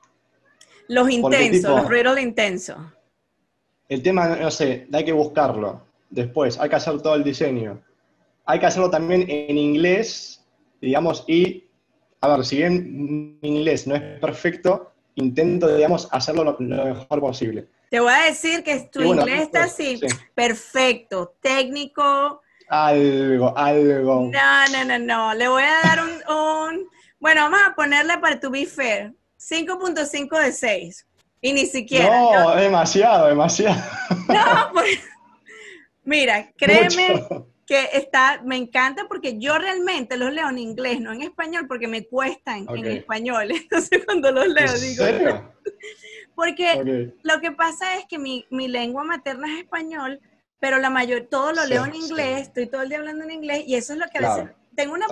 Los intensos, los riddles intensos. El tema, no sé, hay que buscarlo. Después, hay que hacer todo el diseño. Hay que hacerlo también en inglés, digamos, y, a ver, si bien mi inglés no es perfecto, intento, digamos, hacerlo lo, mejor posible. Te voy a decir que tu inglés está así, perfecto, técnico, algo, algo. No, no, no, no. Le voy a dar un, Bueno, vamos a ponerle para tu be fair. 5.5 de 6. Y ni siquiera. No, demasiado, demasiado. No, pues. Mira, créeme que está, me encanta porque yo realmente los leo en inglés, no en español, porque me cuestan en español. Entonces cuando los leo ¿En digo. Serio? Porque lo que pasa es que mi, mi lengua materna es español, pero la mayor, todo lo leo en inglés, estoy todo el día hablando en inglés y eso es lo que a veces, tengo una,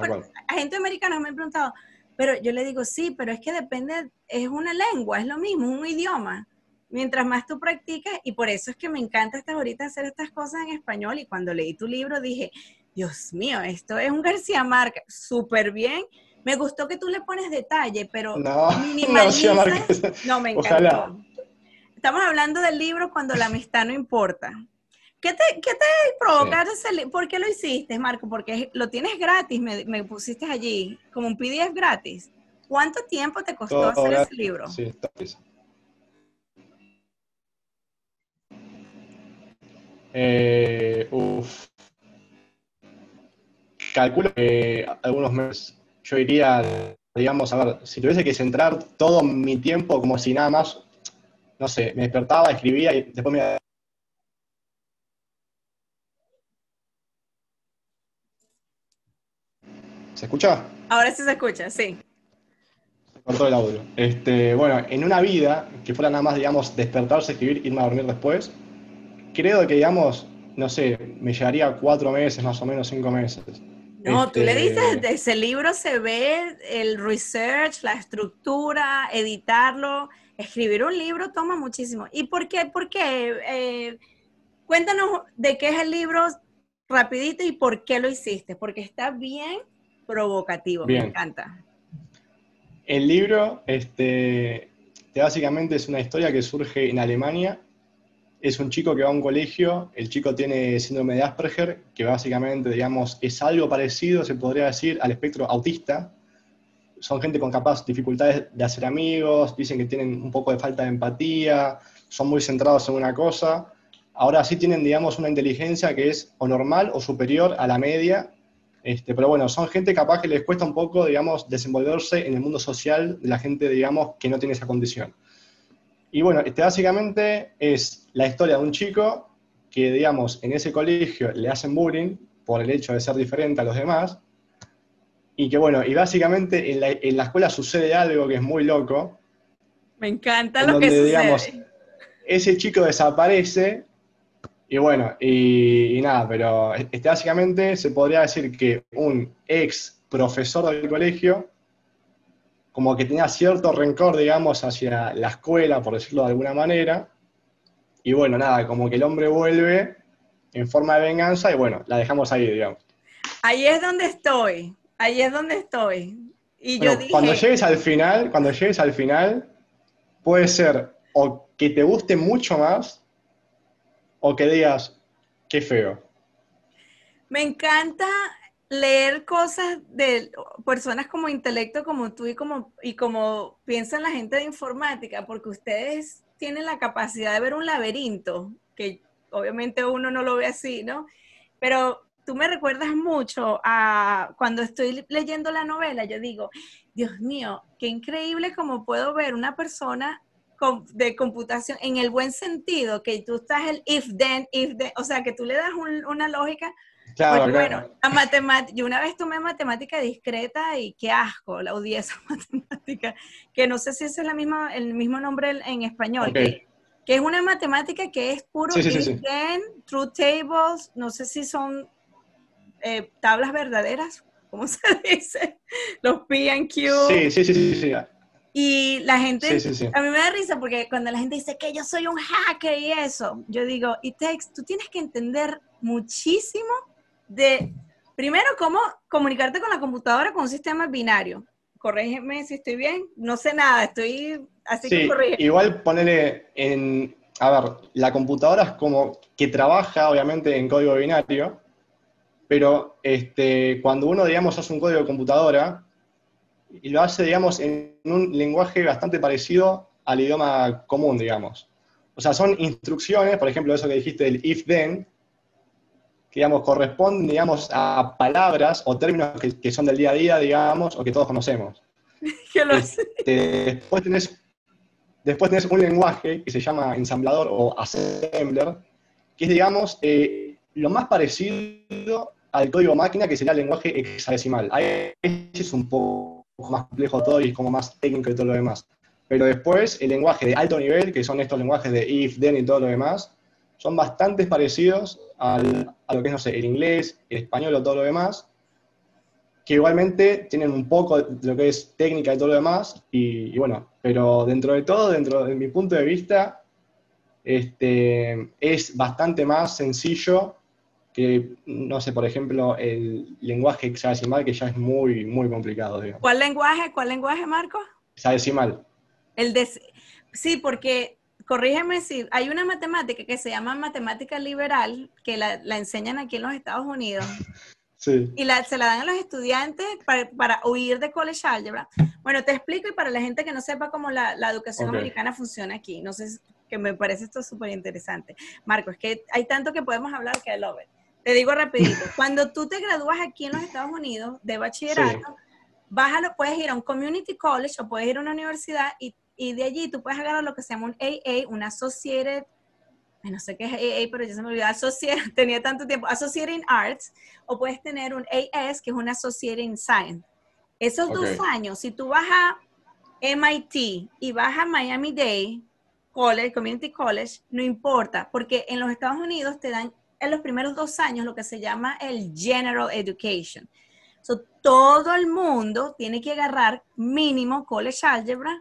gente americana me ha preguntado, pero yo le digo, sí, pero es que depende, es una lengua, es lo mismo, es un idioma. Mientras más tú practicas, y por eso es que me encanta estas ahorita hacer estas cosas en español, y cuando leí tu libro dije, Dios mío, esto es un García Márquez, súper bien. Me gustó que tú le pones detalle, pero no, minimalizas. No, me encantó. Estamos hablando del libro cuando la amistad no importa. ¿Qué te, qué te provoca ¿Por qué lo hiciste, Marco? Porque lo tienes gratis, me, pusiste allí, como un PDF gratis. ¿Cuánto tiempo te costó hacer ese libro? Sí, está eh, uf. Calculo que algunos meses. Yo iría, digamos, a ver, si tuviese que centrar todo mi tiempo como si nada más, no sé, me despertaba, escribía y después me ¿Se escucha? Ahora sí se escucha, sí. Se cortó el audio. Este, bueno, en una vida que fuera nada más, digamos, despertarse, escribir, irme a dormir después, creo que, digamos, no sé, me llevaría cuatro meses, más o menos cinco meses. No, tú le este, dices, de ese libro se ve el research, la estructura, editarlo. Escribir un libro toma muchísimo. ¿Y por qué? ¿Por qué? Eh, cuéntanos de qué es el libro rapidito y por qué lo hiciste. Porque está bien provocativo, me encanta. El libro, este, básicamente es una historia que surge en Alemania. Es un chico que va a un colegio, el chico tiene síndrome de Asperger, que básicamente, digamos, es algo parecido, se podría decir, al espectro autista. Son gente con capaz dificultades de hacer amigos, dicen que tienen un poco de falta de empatía, son muy centrados en una cosa. Ahora sí tienen, digamos, una inteligencia que es o normal o superior a la media, este, pero bueno, son gente capaz que les cuesta un poco, digamos, desenvolverse en el mundo social de la gente, digamos, que no tiene esa condición. Y bueno, este básicamente es la historia de un chico que, digamos, en ese colegio le hacen bullying por el hecho de ser diferente a los demás. Y que bueno, y básicamente en la, escuela sucede algo que es muy loco. Me encanta lo que sucede. Digamos, ese chico desaparece Y bueno, y, nada, pero este, básicamente se podría decir que un ex profesor del colegio, como que tenía cierto rencor, digamos, hacia la escuela, por decirlo de alguna manera, y bueno, nada, como que el hombre vuelve en forma de venganza y bueno, la dejamos ahí, digamos. Ahí es donde estoy, ahí es donde estoy. Y yo dije... Cuando llegues al final, cuando llegues al final, puede ser o que te guste mucho más o que digas, qué feo. Me encanta leer cosas de personas como intelecto como tú y como, y como piensan la gente de informática, porque ustedes tienen la capacidad de ver un laberinto, que obviamente uno no lo ve así, ¿no? Pero tú me recuerdas mucho a cuando estoy leyendo la novela, yo digo, Dios mío, qué increíble como puedo ver una persona de computación en el buen sentido, que tú estás el if then, if then, o sea, que tú le das una lógica. Claro, pues, bueno, la matemática, yo una vez tomé matemática discreta y qué asco, la odié esa matemática, que no sé si ese es la misma, el mismo nombre en español, que, es una matemática que es puro if then, true tables, no sé si son eh, tablas verdaderas, ¿cómo se dice? Los P and Q. Sí, sí, sí, sí, sí. Y la gente, a mí me da risa porque cuando la gente dice que yo soy un hacker y eso, yo digo, y Tex, tú tienes que entender muchísimo de, primero, cómo comunicarte con la computadora con un sistema binario. Corrígeme si estoy bien, no sé nada, estoy así que corrige. Igual ponerle en, a ver, la computadora es como que trabaja obviamente en código binario, pero este, cuando uno, digamos, hace un código de computadora, y lo hace, digamos, en un lenguaje bastante parecido al idioma común, digamos. O sea, son instrucciones, por ejemplo, eso que dijiste del if-then, que, digamos, corresponden, digamos, a palabras o términos que, son del día a día, digamos, o que todos conocemos. Este, después, tenés, después tenés un lenguaje que se llama ensamblador o assembler, que es, digamos, eh, lo más parecido al código máquina, que sería el lenguaje hexadecimal. Ahí es un poco más complejo todo y es como más técnico y todo lo demás. Pero después, el lenguaje de alto nivel, que son estos lenguajes de if, then y todo lo demás, son bastante parecidos al, a lo que es, no sé, el inglés, el español o todo lo demás, que igualmente tienen un poco de lo que es técnica y todo lo demás, y, bueno, pero dentro de todo, dentro de mi punto de vista, este, es bastante más sencillo que, no sé, por ejemplo, el lenguaje hexadecimal, que ya es muy, muy complicado. ¿Cuál lenguaje? ¿Cuál lenguaje, Marco? Hexadecimal. El de, sí, porque, corrígeme si, hay una matemática que se llama matemática liberal, que la, enseñan aquí en los Estados Unidos. Sí. Y la, se la dan a los estudiantes para, huir de college algebra. Bueno, te explico y para la gente que no sepa cómo la, educación americana funciona aquí, no sé, que me parece esto súper interesante. Marco, es que hay tanto que podemos hablar que I love it. Te digo rapidito, cuando tú te gradúas aquí en los Estados Unidos de bachillerato, puedes ir a un community college o puedes ir a una universidad y, de allí tú puedes agarrar lo que se llama un AA, un Associated, no sé qué es AA, pero ya se me olvidó, Associated, tenía tanto tiempo, Associated in Arts, o puedes tener un AS, que es un Associated in Science. Esos dos años, si tú vas a MIT y vas a Miami Dade College, Community College, no importa, porque en los Estados Unidos te dan en los primeros dos años lo que se llama el General Education. So, todo el mundo tiene que agarrar mínimo College Algebra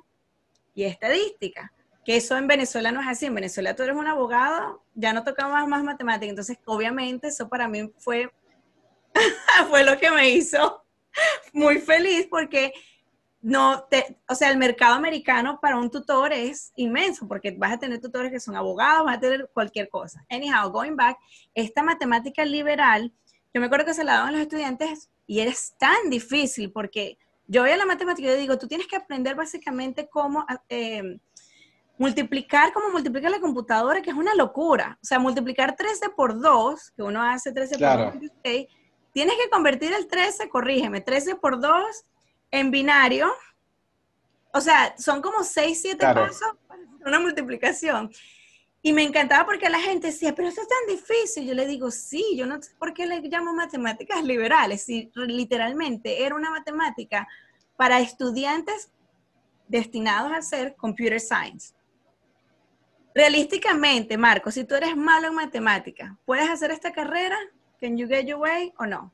y estadística. Que eso en Venezuela no es así. En Venezuela tú eres un abogado, ya no tocamos más matemáticas. Entonces, obviamente, eso para mí fue, fue lo que me hizo muy feliz porque no te, o sea, el mercado americano para un tutor es inmenso, porque vas a tener tutores que son abogados, vas a tener cualquier cosa. Anyhow, going back, esta matemática liberal, yo me acuerdo que se la daban los estudiantes y es tan difícil porque yo a la matemática y yo digo, tú tienes que aprender básicamente cómo eh, multiplicar, cómo multiplicar la computadora, que es una locura. O sea, multiplicar 13 por 2, que uno hace 13 por 2, tienes que convertir el 13, corrígeme, 13 por 2 en binario, o sea, son como 6, 7 pasos para una multiplicación. Y me encantaba porque la gente decía, pero esto es tan difícil. Yo le digo, sí, yo no sé por qué le llamo matemáticas liberales. Y literalmente era una matemática para estudiantes destinados a hacer computer science. realísticamente, Marco, si tú eres malo en matemáticas, ¿puedes hacer esta carrera? ¿Can you get your way o no?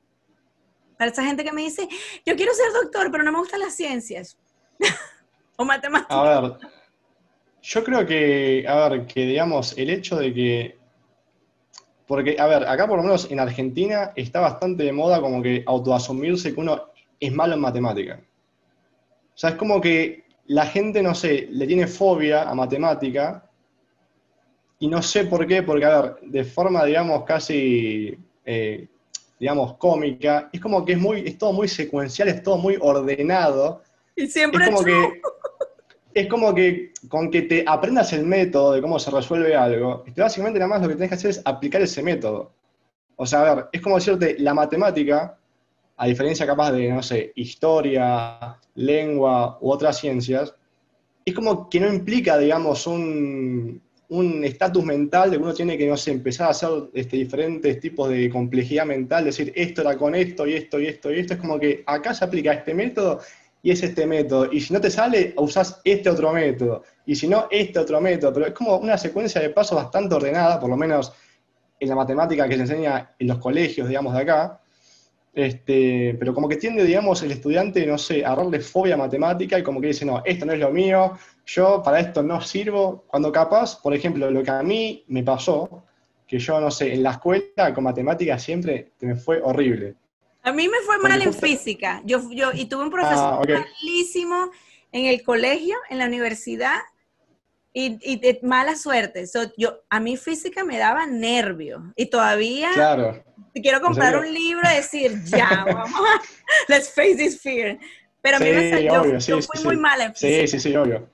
Para esa gente que me dice, yo quiero ser doctor, pero no me gustan las ciencias. o matemáticas. A ver, yo creo que, a ver, que digamos, el hecho de que porque, a ver, acá por lo menos en Argentina está bastante de moda como que autoasumirse que uno es malo en matemática. O sea, es como que la gente, no sé, le tiene fobia a matemática y no sé por qué, porque, a ver, de forma, digamos, casi, eh, digamos, cómica, es como que es, muy, es todo muy secuencial, es todo muy ordenado. Y siempre es como que es como que con que te aprendas el método de cómo se resuelve algo, básicamente nada más lo que tienes que hacer es aplicar ese método. O sea, a ver, es como decirte, la matemática, a diferencia capaz de, no sé, historia, lengua u otras ciencias, es como que no implica, digamos, un estatus mental de uno tiene que, no empezar a hacer este, diferentes tipos de complejidad mental, decir, esto era con esto y esto y esto y esto, es como que acá se aplica este método y es este método. Y si no te sale, usas este otro método. Y si no, este otro método. Pero es como una secuencia de pasos bastante ordenada, por lo menos en la matemática que se enseña en los colegios, digamos, de acá. Este, pero como que tiende, digamos, el estudiante, no sé, a darle fobia matemática y como que dice, no, esto no es lo mío, yo para esto no sirvo. Cuando capaz, por ejemplo, lo que a mí me pasó, que yo, no sé, en la escuela con matemática siempre me fue horrible. A mí me fue mal en física. Yo, yo, y tuve un profesor ah, malísimo en el colegio, en la universidad, y, y de mala suerte. yo, a mí física me daba nervio. Y todavía claro. quiero comprar un libro y decir, ya, vamos let's face this fear. Pero a mí me salió, yo, fui muy mala en física. Sí, sí, sí, obvio.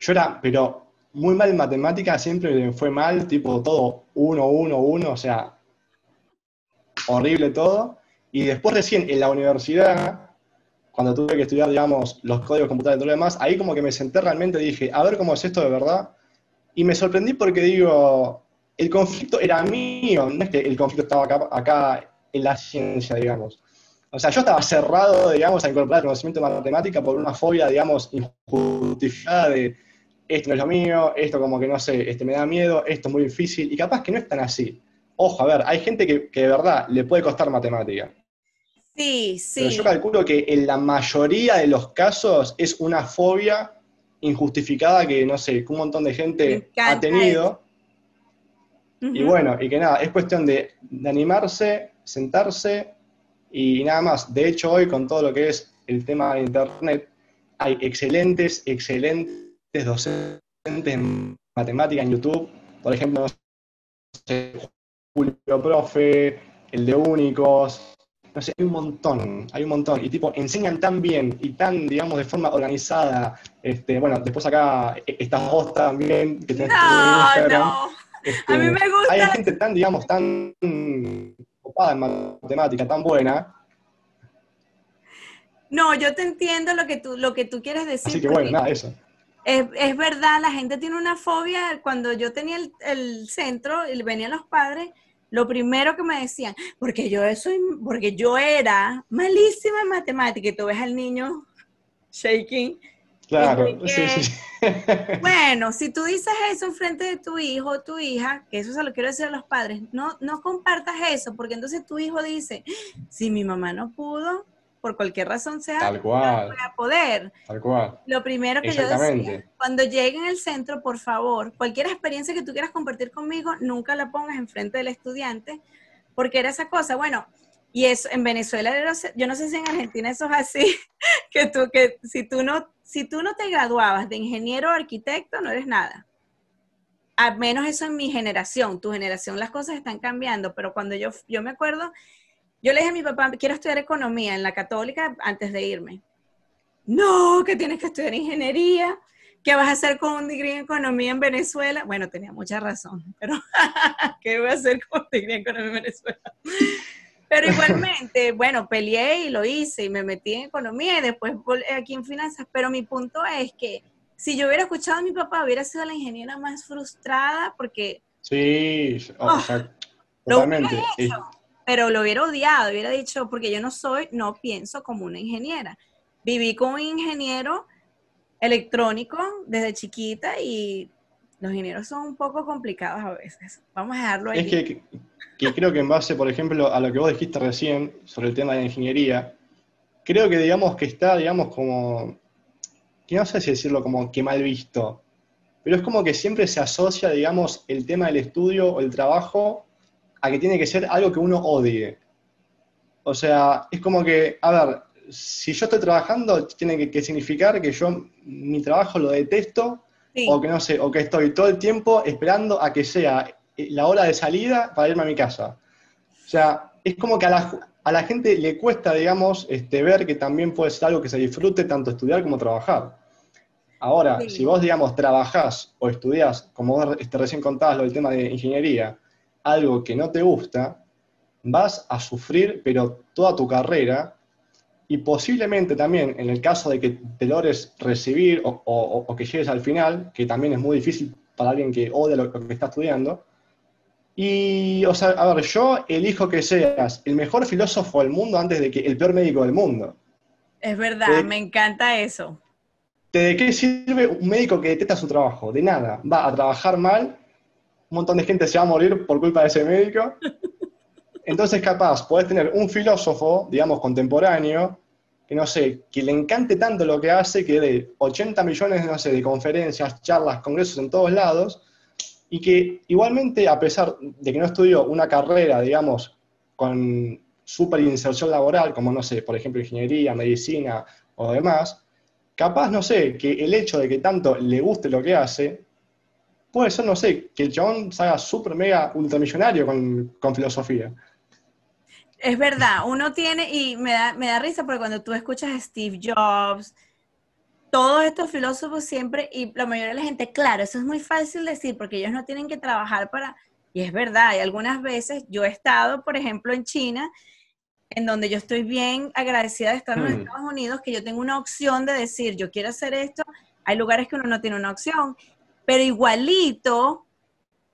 Yo era, pero muy mal en matemática, siempre me fue mal, tipo todo uno, uno, uno, o sea, horrible todo. Y después recién en la universidad, cuando tuve que estudiar, digamos, los códigos computables y todo lo demás, ahí como que me senté realmente y dije, a ver cómo es esto de verdad. Y me sorprendí porque digo, el conflicto era mío, no es que el conflicto estaba acá, acá en la ciencia, digamos. O sea, yo estaba cerrado, digamos, a incorporar el conocimiento de matemática por una fobia, digamos, injustificada de esto no es lo mío, esto como que no sé, este me da miedo, esto es muy difícil, y capaz que no es tan así. Ojo, a ver, hay gente que, de verdad le puede costar matemática. Sí, sí. Pero yo calculo que en la mayoría de los casos es una fobia injustificada que, no sé, que un montón de gente ha tenido. Y bueno, y que nada, es cuestión de, animarse, sentarse y nada más. De hecho, hoy con todo lo que es el tema de Internet, hay excelentes, excelentes docentes en matemática en YouTube. Por ejemplo, Julio Profe, el de Únicos, no sé, hay un montón, hay un montón. Y tipo, enseñan tan bien y tan, digamos, de forma organizada. Este, bueno, después acá e-, estás vos también, que tenés no, Instagram. No. a mí me gusta. Hay gente tan, digamos, tan ocupada en matemática, tan buena. No, yo te entiendo lo que tú, lo que tú quieres decir. Así que bueno, nada, eso. Es, es, verdad, la gente tiene una fobia. Cuando yo tenía el, el centro y venían los padres, lo primero que me decían, porque yo soy, porque yo era malísima en matemática y tú ves al niño shaking. Claro, sí, sí. Bueno, si tú dices eso en frente de tu hijo o tu hija, que eso se lo quiero decir a los padres, no, no compartas eso, porque entonces tu hijo dice, si mi mamá no pudo, por cualquier razón sea, Tal cual. no voy a poder. Tal cual. Lo primero que yo decía, cuando lleguen al centro, por favor, cualquier experiencia que tú quieras compartir conmigo, nunca la pongas enfrente del estudiante, porque era esa cosa, bueno, y eso en Venezuela, yo no sé si en Argentina eso es así, que tú, que si tú no, si tú no te graduabas de ingeniero o arquitecto, no eres nada. Al menos eso en mi generación, tu generación, las cosas están cambiando, pero cuando yo, yo me acuerdo yo le dije a mi papá, quiero estudiar economía en la católica antes de irme. No, que tienes que estudiar ingeniería. ¿Qué vas a hacer con un degree en economía en Venezuela? Bueno, tenía mucha razón, pero ¿qué voy a hacer con un degree en economía en Venezuela? Pero igualmente, bueno, peleé y lo hice y me metí en economía y después aquí en finanzas. Pero mi punto es que si yo hubiera escuchado a mi papá, hubiera sido la ingeniera más frustrada porque... Sí, o sea, totalmente pero lo hubiera odiado, hubiera dicho, porque yo no soy, no pienso como una ingeniera. Viví con un ingeniero electrónico desde chiquita y los ingenieros son un poco complicados a veces. Vamos a dejarlo ahí. Es que, que, creo que en base, por ejemplo, a lo que vos dijiste recién sobre el tema de la ingeniería, creo que digamos que está, digamos, como, que no sé si decirlo como que mal visto, pero es como que siempre se asocia, digamos, el tema del estudio o el trabajo a que tiene que ser algo que uno odie. O sea, es como que, a ver, si yo estoy trabajando, tiene que, significar que yo mi trabajo lo detesto, o que no sé, o que estoy todo el tiempo esperando a que sea la hora de salida para irme a mi casa. O sea, es como que a la, a la gente le cuesta, digamos, este, ver que también puede ser algo que se disfrute tanto estudiar como trabajar. Ahora, si vos, digamos, trabajás o estudiás, como vos este, recién contabas lo del tema de ingeniería, algo que no te gusta, vas a sufrir, pero toda tu carrera, y posiblemente también en el caso de que te logres recibir o, que llegues al final, que también es muy difícil para alguien que odia lo, que está estudiando. Y, o sea, a ver, yo elijo que seas el mejor filósofo del mundo antes de que el peor médico del mundo. Es verdad, me encanta eso. ¿De qué sirve un médico que detesta su trabajo? De nada. Va a trabajar mal, un montón de gente se va a morir por culpa de ese médico. Entonces, capaz, podés tener un filósofo, digamos, contemporáneo, que no sé, que le encante tanto lo que hace, que de 80 millones, no sé, de conferencias, charlas, congresos en todos lados, y que igualmente, a pesar de que no estudió una carrera, digamos, con súper inserción laboral, como, no sé, por ejemplo, ingeniería, medicina o demás, capaz, no sé, que el hecho de que tanto le guste lo que hace, puede ser, no sé, que el chabón salga súper mega ultramillonario con, con filosofía. Es verdad, uno tiene, y me da, me da risa porque cuando tú escuchas a Steve Jobs, todos estos filósofos siempre, y la mayoría de la gente, claro, eso es muy fácil decir porque ellos no tienen que trabajar para, y es verdad, y algunas veces yo he estado, por ejemplo, en China, en donde yo estoy bien agradecida de estar en los hmm. Estados Unidos, que yo tengo una opción de decir, yo quiero hacer esto, hay lugares que uno no tiene una opción, pero igualito,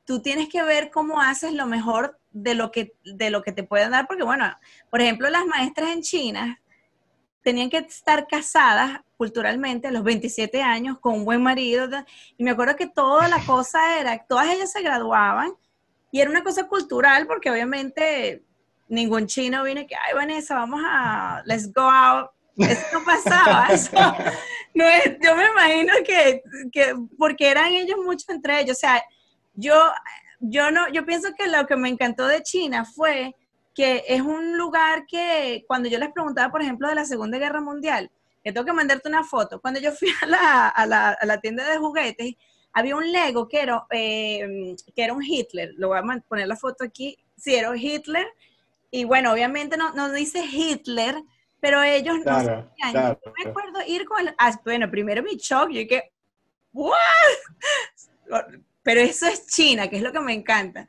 tú tienes que ver cómo haces lo mejor de lo que, de lo que te pueden dar, porque bueno, por ejemplo, las maestras en China tenían que estar casadas culturalmente a los 27 años con un buen marido, y me acuerdo que toda la cosa era, todas ellas se graduaban, y era una cosa cultural, porque obviamente ningún chino vino que, ay Vanessa, vamos a, let's go out. Eso pasaba, no es, yo me imagino que, que, porque eran ellos mucho entre ellos, o sea, yo yo no, yo pienso que lo que me encantó de China fue que es un lugar que cuando yo les preguntaba, por ejemplo, de la Segunda Guerra Mundial, que tengo que mandarte una foto, cuando yo fui a la, a la, a la tienda de juguetes, había un Lego que era, eh, que era un Hitler, lo voy a poner la foto aquí, sí, era un Hitler, y bueno, obviamente no, no dice Hitler, pero ellos no sabían. Yo me acuerdo ir con el, ah, bueno, primero mi shock, yo dije, ¿what? Pero eso es China, que es lo que me encanta.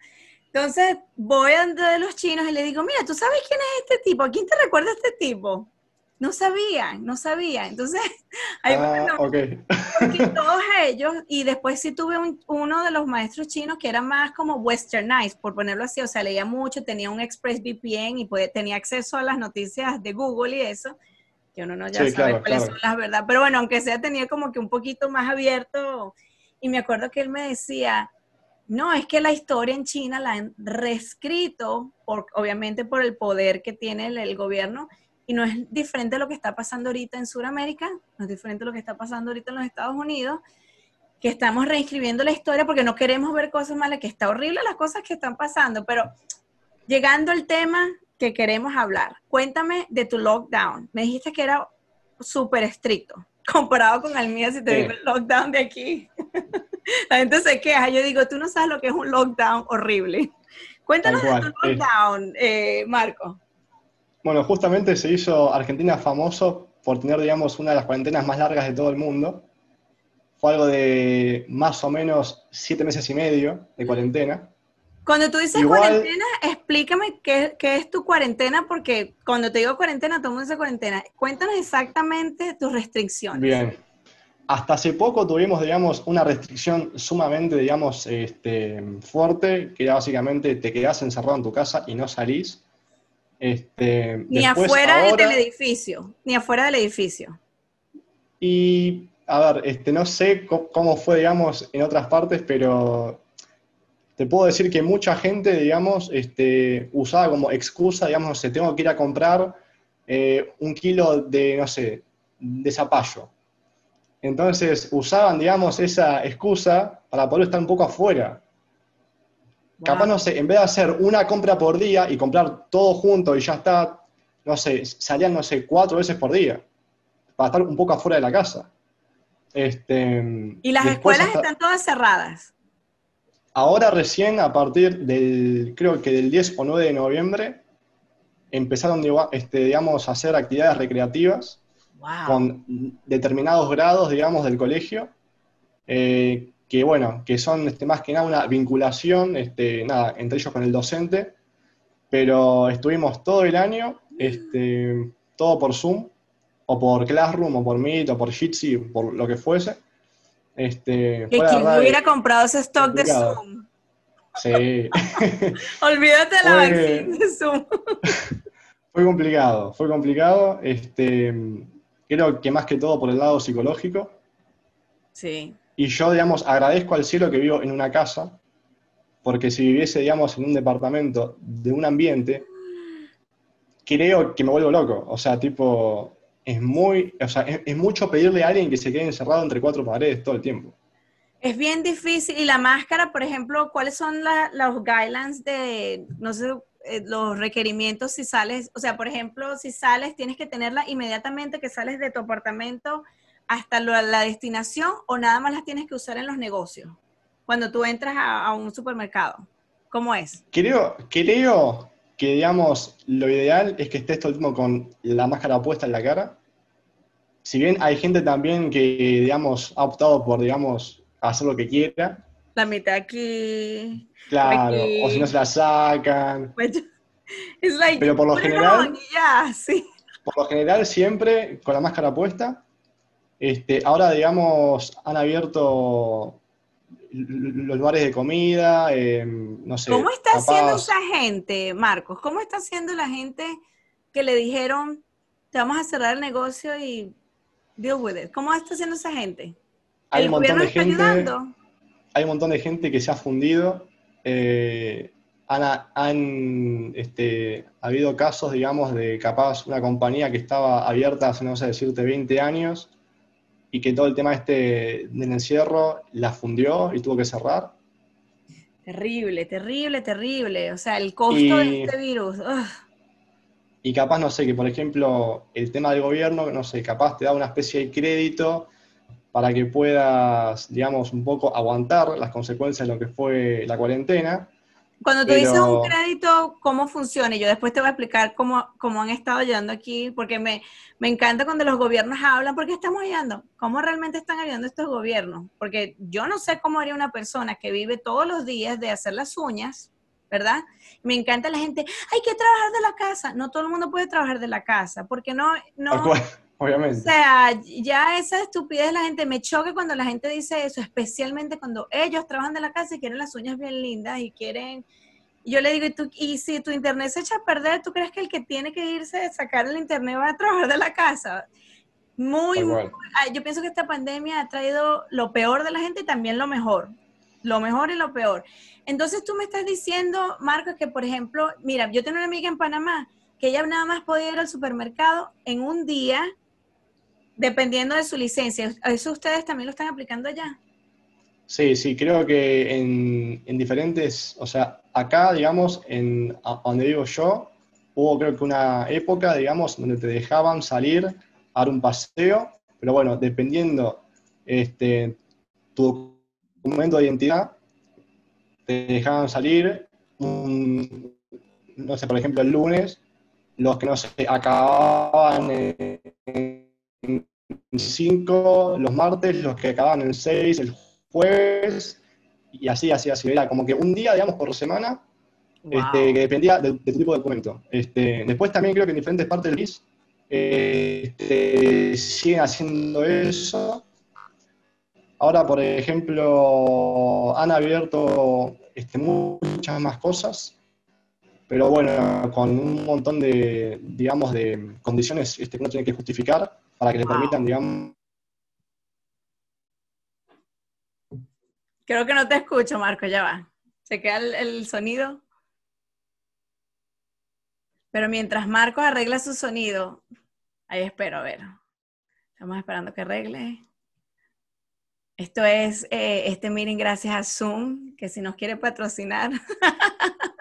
Entonces voy a de los chinos y le digo, mira, ¿tú sabes quién es este tipo? ¿A quién te recuerda este tipo? No sabían, no sabían. Entonces, ahí ah, okay. porque todos ellos, y después sí tuve uno de los maestros chinos que era más como westernized, por ponerlo así, o sea, leía mucho, tenía un Express VPN y tenía acceso a las noticias de Google y eso, que uno no ya sabe cuáles son las verdades, pero bueno, aunque sea tenía como que un poquito más abierto y me acuerdo que él me decía, no, es que la historia en China la han reescrito, por, obviamente por el poder que tiene el, gobierno, y no es diferente a lo que está pasando ahorita en Sudamérica, no es diferente a lo que está pasando ahorita en los Estados Unidos, que estamos reescribiendo la historia porque no queremos ver cosas malas, que está horrible las cosas que están pasando, pero llegando al tema que queremos hablar, cuéntame de tu lockdown. Me dijiste que era súper estricto comparado con el mío si te digo el lockdown de aquí. La gente se queja. Yo digo, tú no sabes lo que es un lockdown horrible. Cuéntanos de tu lockdown, eh, Marco. Bueno, justamente se hizo Argentina famoso por tener, digamos, una de las cuarentenas más largas de todo el mundo. Fue algo de más o menos siete meses y medio de cuarentena. Cuando tú dices cuarentena, explícame qué, es tu cuarentena, porque cuando te digo cuarentena, todo el mundo dice cuarentena. Cuéntanos exactamente tus restricciones. Bien. Hasta hace poco tuvimos, digamos, una restricción sumamente, digamos, este, fuerte, que era básicamente te quedás encerrado en tu casa y no salís. Este, ni afuera del edificio, ni afuera del edificio. Y a ver, este, no sé cómo fue, digamos, en otras partes, pero te puedo decir que mucha gente, digamos, este, usaba como excusa, digamos, no sé, tengo que ir a comprar eh, un kilo de, no sé, de zapallo. Entonces usaban, digamos, esa excusa para poder estar un poco afuera. Capaz, no sé, en vez de hacer una compra por día y comprar todo junto y ya está, no sé, salían, no sé, cuatro veces por día, para estar un poco afuera de la casa. Este, y las escuelas están todas cerradas. Ahora recién, a partir del, creo que del 10 o 9 de noviembre, empezaron, este, digamos, a hacer actividades recreativas con determinados grados, digamos, del colegio, eh, que, bueno, que son este, más que nada una vinculación, este, nada, entre ellos con el docente, pero estuvimos todo el año, este, todo por Zoom, o por Classroom, o por Meet, o por Jitsi, por lo que fuese. Este, que quien hubiera comprado ese stock de Zoom. Sí. Olvídate la vaccina de Zoom. fue complicado, fue complicado. Este, creo que más que todo por el lado psicológico. Sí. Y yo, digamos, agradezco al cielo que vivo en una casa, porque si viviese, digamos, en un departamento de un ambiente, creo que me vuelvo loco. O sea, tipo, es muy, o sea, es, mucho pedirle a alguien que se quede encerrado entre cuatro paredes todo el tiempo. Es bien difícil. Y la máscara, por ejemplo, ¿cuáles son los guidelines de, no sé, eh, los requerimientos si sales? O sea, por ejemplo, si sales, tienes que tenerla inmediatamente que sales de tu apartamento hasta la, destinación o nada más las tienes que usar en los negocios cuando tú entras a, a un supermercado. ¿Cómo es? Creo, creo que, digamos, lo ideal es que estés todo el tiempo con la máscara puesta en la cara. Si bien hay gente también que, digamos, ha optado por, digamos, hacer lo que quiera. La mitad aquí. Claro, o si no se la sacan. Pues, Pero por lo general. Por lo general, siempre con la máscara puesta. Este, ahora, digamos, han abierto los lugares de comida, em, no sé. ¿Cómo está haciendo esa gente, Marcos? ¿Cómo está haciendo la gente que le dijeron, te vamos a cerrar el negocio y deal with it? ¿Cómo está haciendo esa gente? Hay un montón de gente. Hay un montón de gente que se ha fundido. Eh, han, este, habido casos, digamos, de capaz una compañía que estaba abierta hace, no sé, decirte, 20 años y que todo el tema este del encierro la fundió y tuvo que cerrar. Terrible, terrible, terrible. O sea, el costo de este virus. Y capaz, no sé, que por ejemplo, el tema del gobierno, no sé, capaz te da una especie de crédito para que puedas, digamos, un poco aguantar las consecuencias de lo que fue la cuarentena. Cuando tú dices un crédito, ¿cómo funciona? Y yo después te voy a explicar cómo, cómo han estado ayudando aquí, porque me, me, encanta cuando los gobiernos hablan, ¿por qué estamos ayudando? ¿Cómo realmente están ayudando estos gobiernos? Porque yo no sé cómo haría una persona que vive todos los días de hacer las uñas, ¿verdad? Me encanta la gente, hay que trabajar de la casa. No todo el mundo puede trabajar de la casa, porque no... no Obviamente. O sea, ya esa estupidez la gente me choca cuando la gente dice eso, especialmente cuando ellos trabajan de la casa y quieren las uñas bien lindas y quieren. Yo le digo, ¿y, tú, y si tu internet se echa a perder, ¿tú crees que el que tiene que irse a sacar el internet va a trabajar de la casa? Muy, muy, yo pienso que esta pandemia ha traído lo peor de la gente y también lo mejor. Lo mejor y lo peor. Entonces tú me estás diciendo, Marcos, que por ejemplo, mira, yo tengo una amiga en Panamá que ella nada más podía ir al supermercado en un día dependiendo de su licencia. ¿Eso ustedes también lo están aplicando allá? Sí, sí, creo que en, diferentes, o sea, acá, digamos, en donde vivo yo, hubo creo que una época, digamos, donde te dejaban salir a dar un paseo, pero bueno, dependiendo este, tu documento de identidad, te dejaban salir, no sé, por ejemplo, el lunes, los que no se acababan en 5 los martes, los que acaban en 6 el jueves, y así, así, así. Era como que un día, digamos, por semana, este, que dependía de, tu tipo de documento. Este, después también creo que en diferentes partes del país este, siguen haciendo eso. Ahora, por ejemplo, han abierto este, muchas más cosas, pero bueno, con un montón de, digamos, de condiciones este, que uno tiene que justificar para que le ah, permitan, digamos... Creo que no te escucho, Marco, ya va. Se queda el, sonido. Pero mientras Marco arregla su sonido, ahí espero, a ver. Estamos esperando que arregle. Esto es eh, este meeting gracias a Zoom, que si nos quiere patrocinar.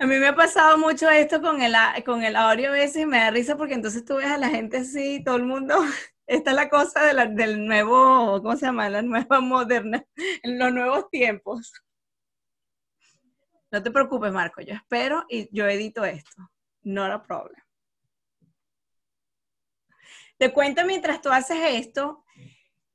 A mí me ha pasado mucho esto con el, con el audio a veces y me da risa porque entonces tú ves a la gente así, todo el mundo, esta es la cosa del nuevo, ¿cómo se llama? La nueva moderna, en los nuevos tiempos. No te preocupes, Marco, yo espero y yo edito esto. No a problem. Te cuento mientras tú haces esto.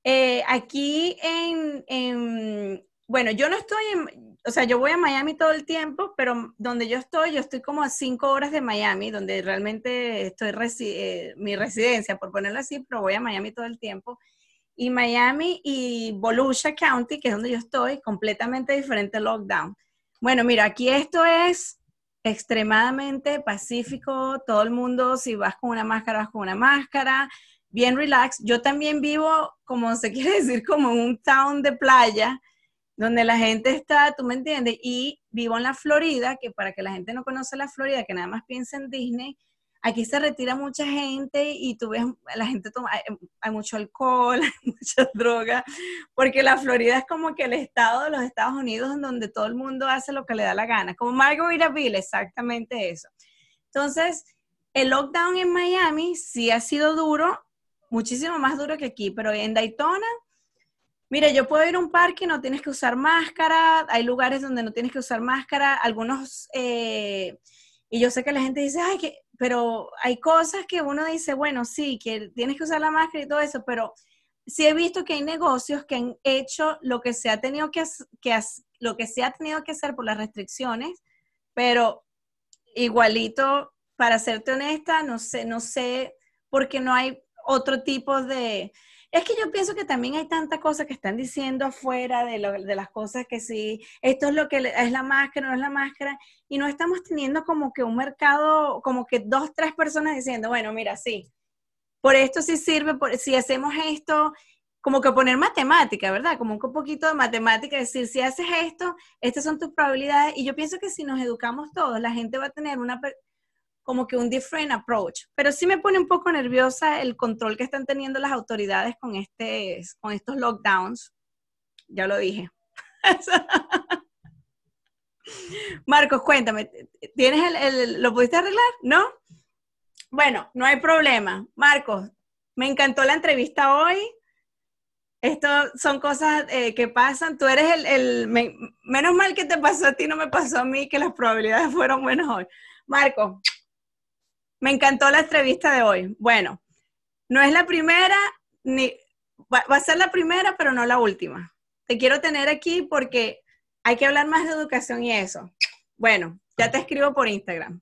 Eh, aquí en, bueno, yo no estoy en, o sea, yo voy a Miami todo el tiempo, pero donde yo estoy, yo estoy como a cinco horas de Miami, donde realmente estoy eh, mi residencia, por ponerlo así, pero voy a Miami todo el tiempo. Y Miami y Volusia County, que es donde yo estoy, completamente diferente lockdown. Bueno, mira, aquí esto es extremadamente pacífico, todo el mundo, si vas con una máscara, vas con una máscara, bien relax. Yo también vivo, como se quiere decir, como un town de playa, donde la gente está, tú me entiendes, y vivo en la Florida, que para que la gente no conoce la Florida, que nada más piensa en Disney, aquí se retira mucha gente y tú ves, la gente toma, hay, mucho alcohol, hay mucha droga, porque la Florida es como que el estado de los Estados Unidos en donde todo el mundo hace lo que le da la gana, como Margaritaville, exactamente eso. Entonces, el lockdown en Miami sí ha sido duro, muchísimo más duro que aquí, pero en Daytona Mire, yo puedo ir a un parque no tienes que usar máscara, hay lugares donde no tienes que usar máscara, algunos, eh, y yo sé que la gente dice, ay, que, pero hay cosas que uno dice, bueno, sí, que tienes que usar la máscara y todo eso, pero sí he visto que hay negocios que han hecho lo que se ha tenido que, que lo que se ha tenido que hacer por las restricciones, pero igualito, para serte honesta, no sé, no sé, porque no hay otro tipo de, es que yo pienso que también hay tanta cosa que están diciendo afuera de, de las cosas que sí, esto es lo que es la máscara, no es la máscara, y no estamos teniendo como que un mercado, como que dos, tres personas diciendo, bueno, mira, sí, por esto sí sirve, por, si hacemos esto, como que poner matemática, ¿verdad? Como un poquito de matemática, decir, si haces esto, estas son tus probabilidades, y yo pienso que si nos educamos todos, la gente va a tener una como que un different approach. Pero sí me pone un poco nerviosa el control que están teniendo las autoridades con, este, con estos lockdowns. Ya lo dije. Marcos, cuéntame, ¿tienes el, ¿lo pudiste arreglar? ¿No? Bueno, no hay problema. Marcos, me encantó la entrevista hoy. Esto son cosas eh, que pasan. Tú eres el, el menos mal que te pasó a ti, no me pasó a mí, que las probabilidades fueron buenas hoy. Marcos, me encantó la entrevista de hoy. Bueno, no es la primera, ni va, a ser la primera, pero no la última. Te quiero tener aquí porque hay que hablar más de educación y eso. Bueno, ya te escribo por Instagram.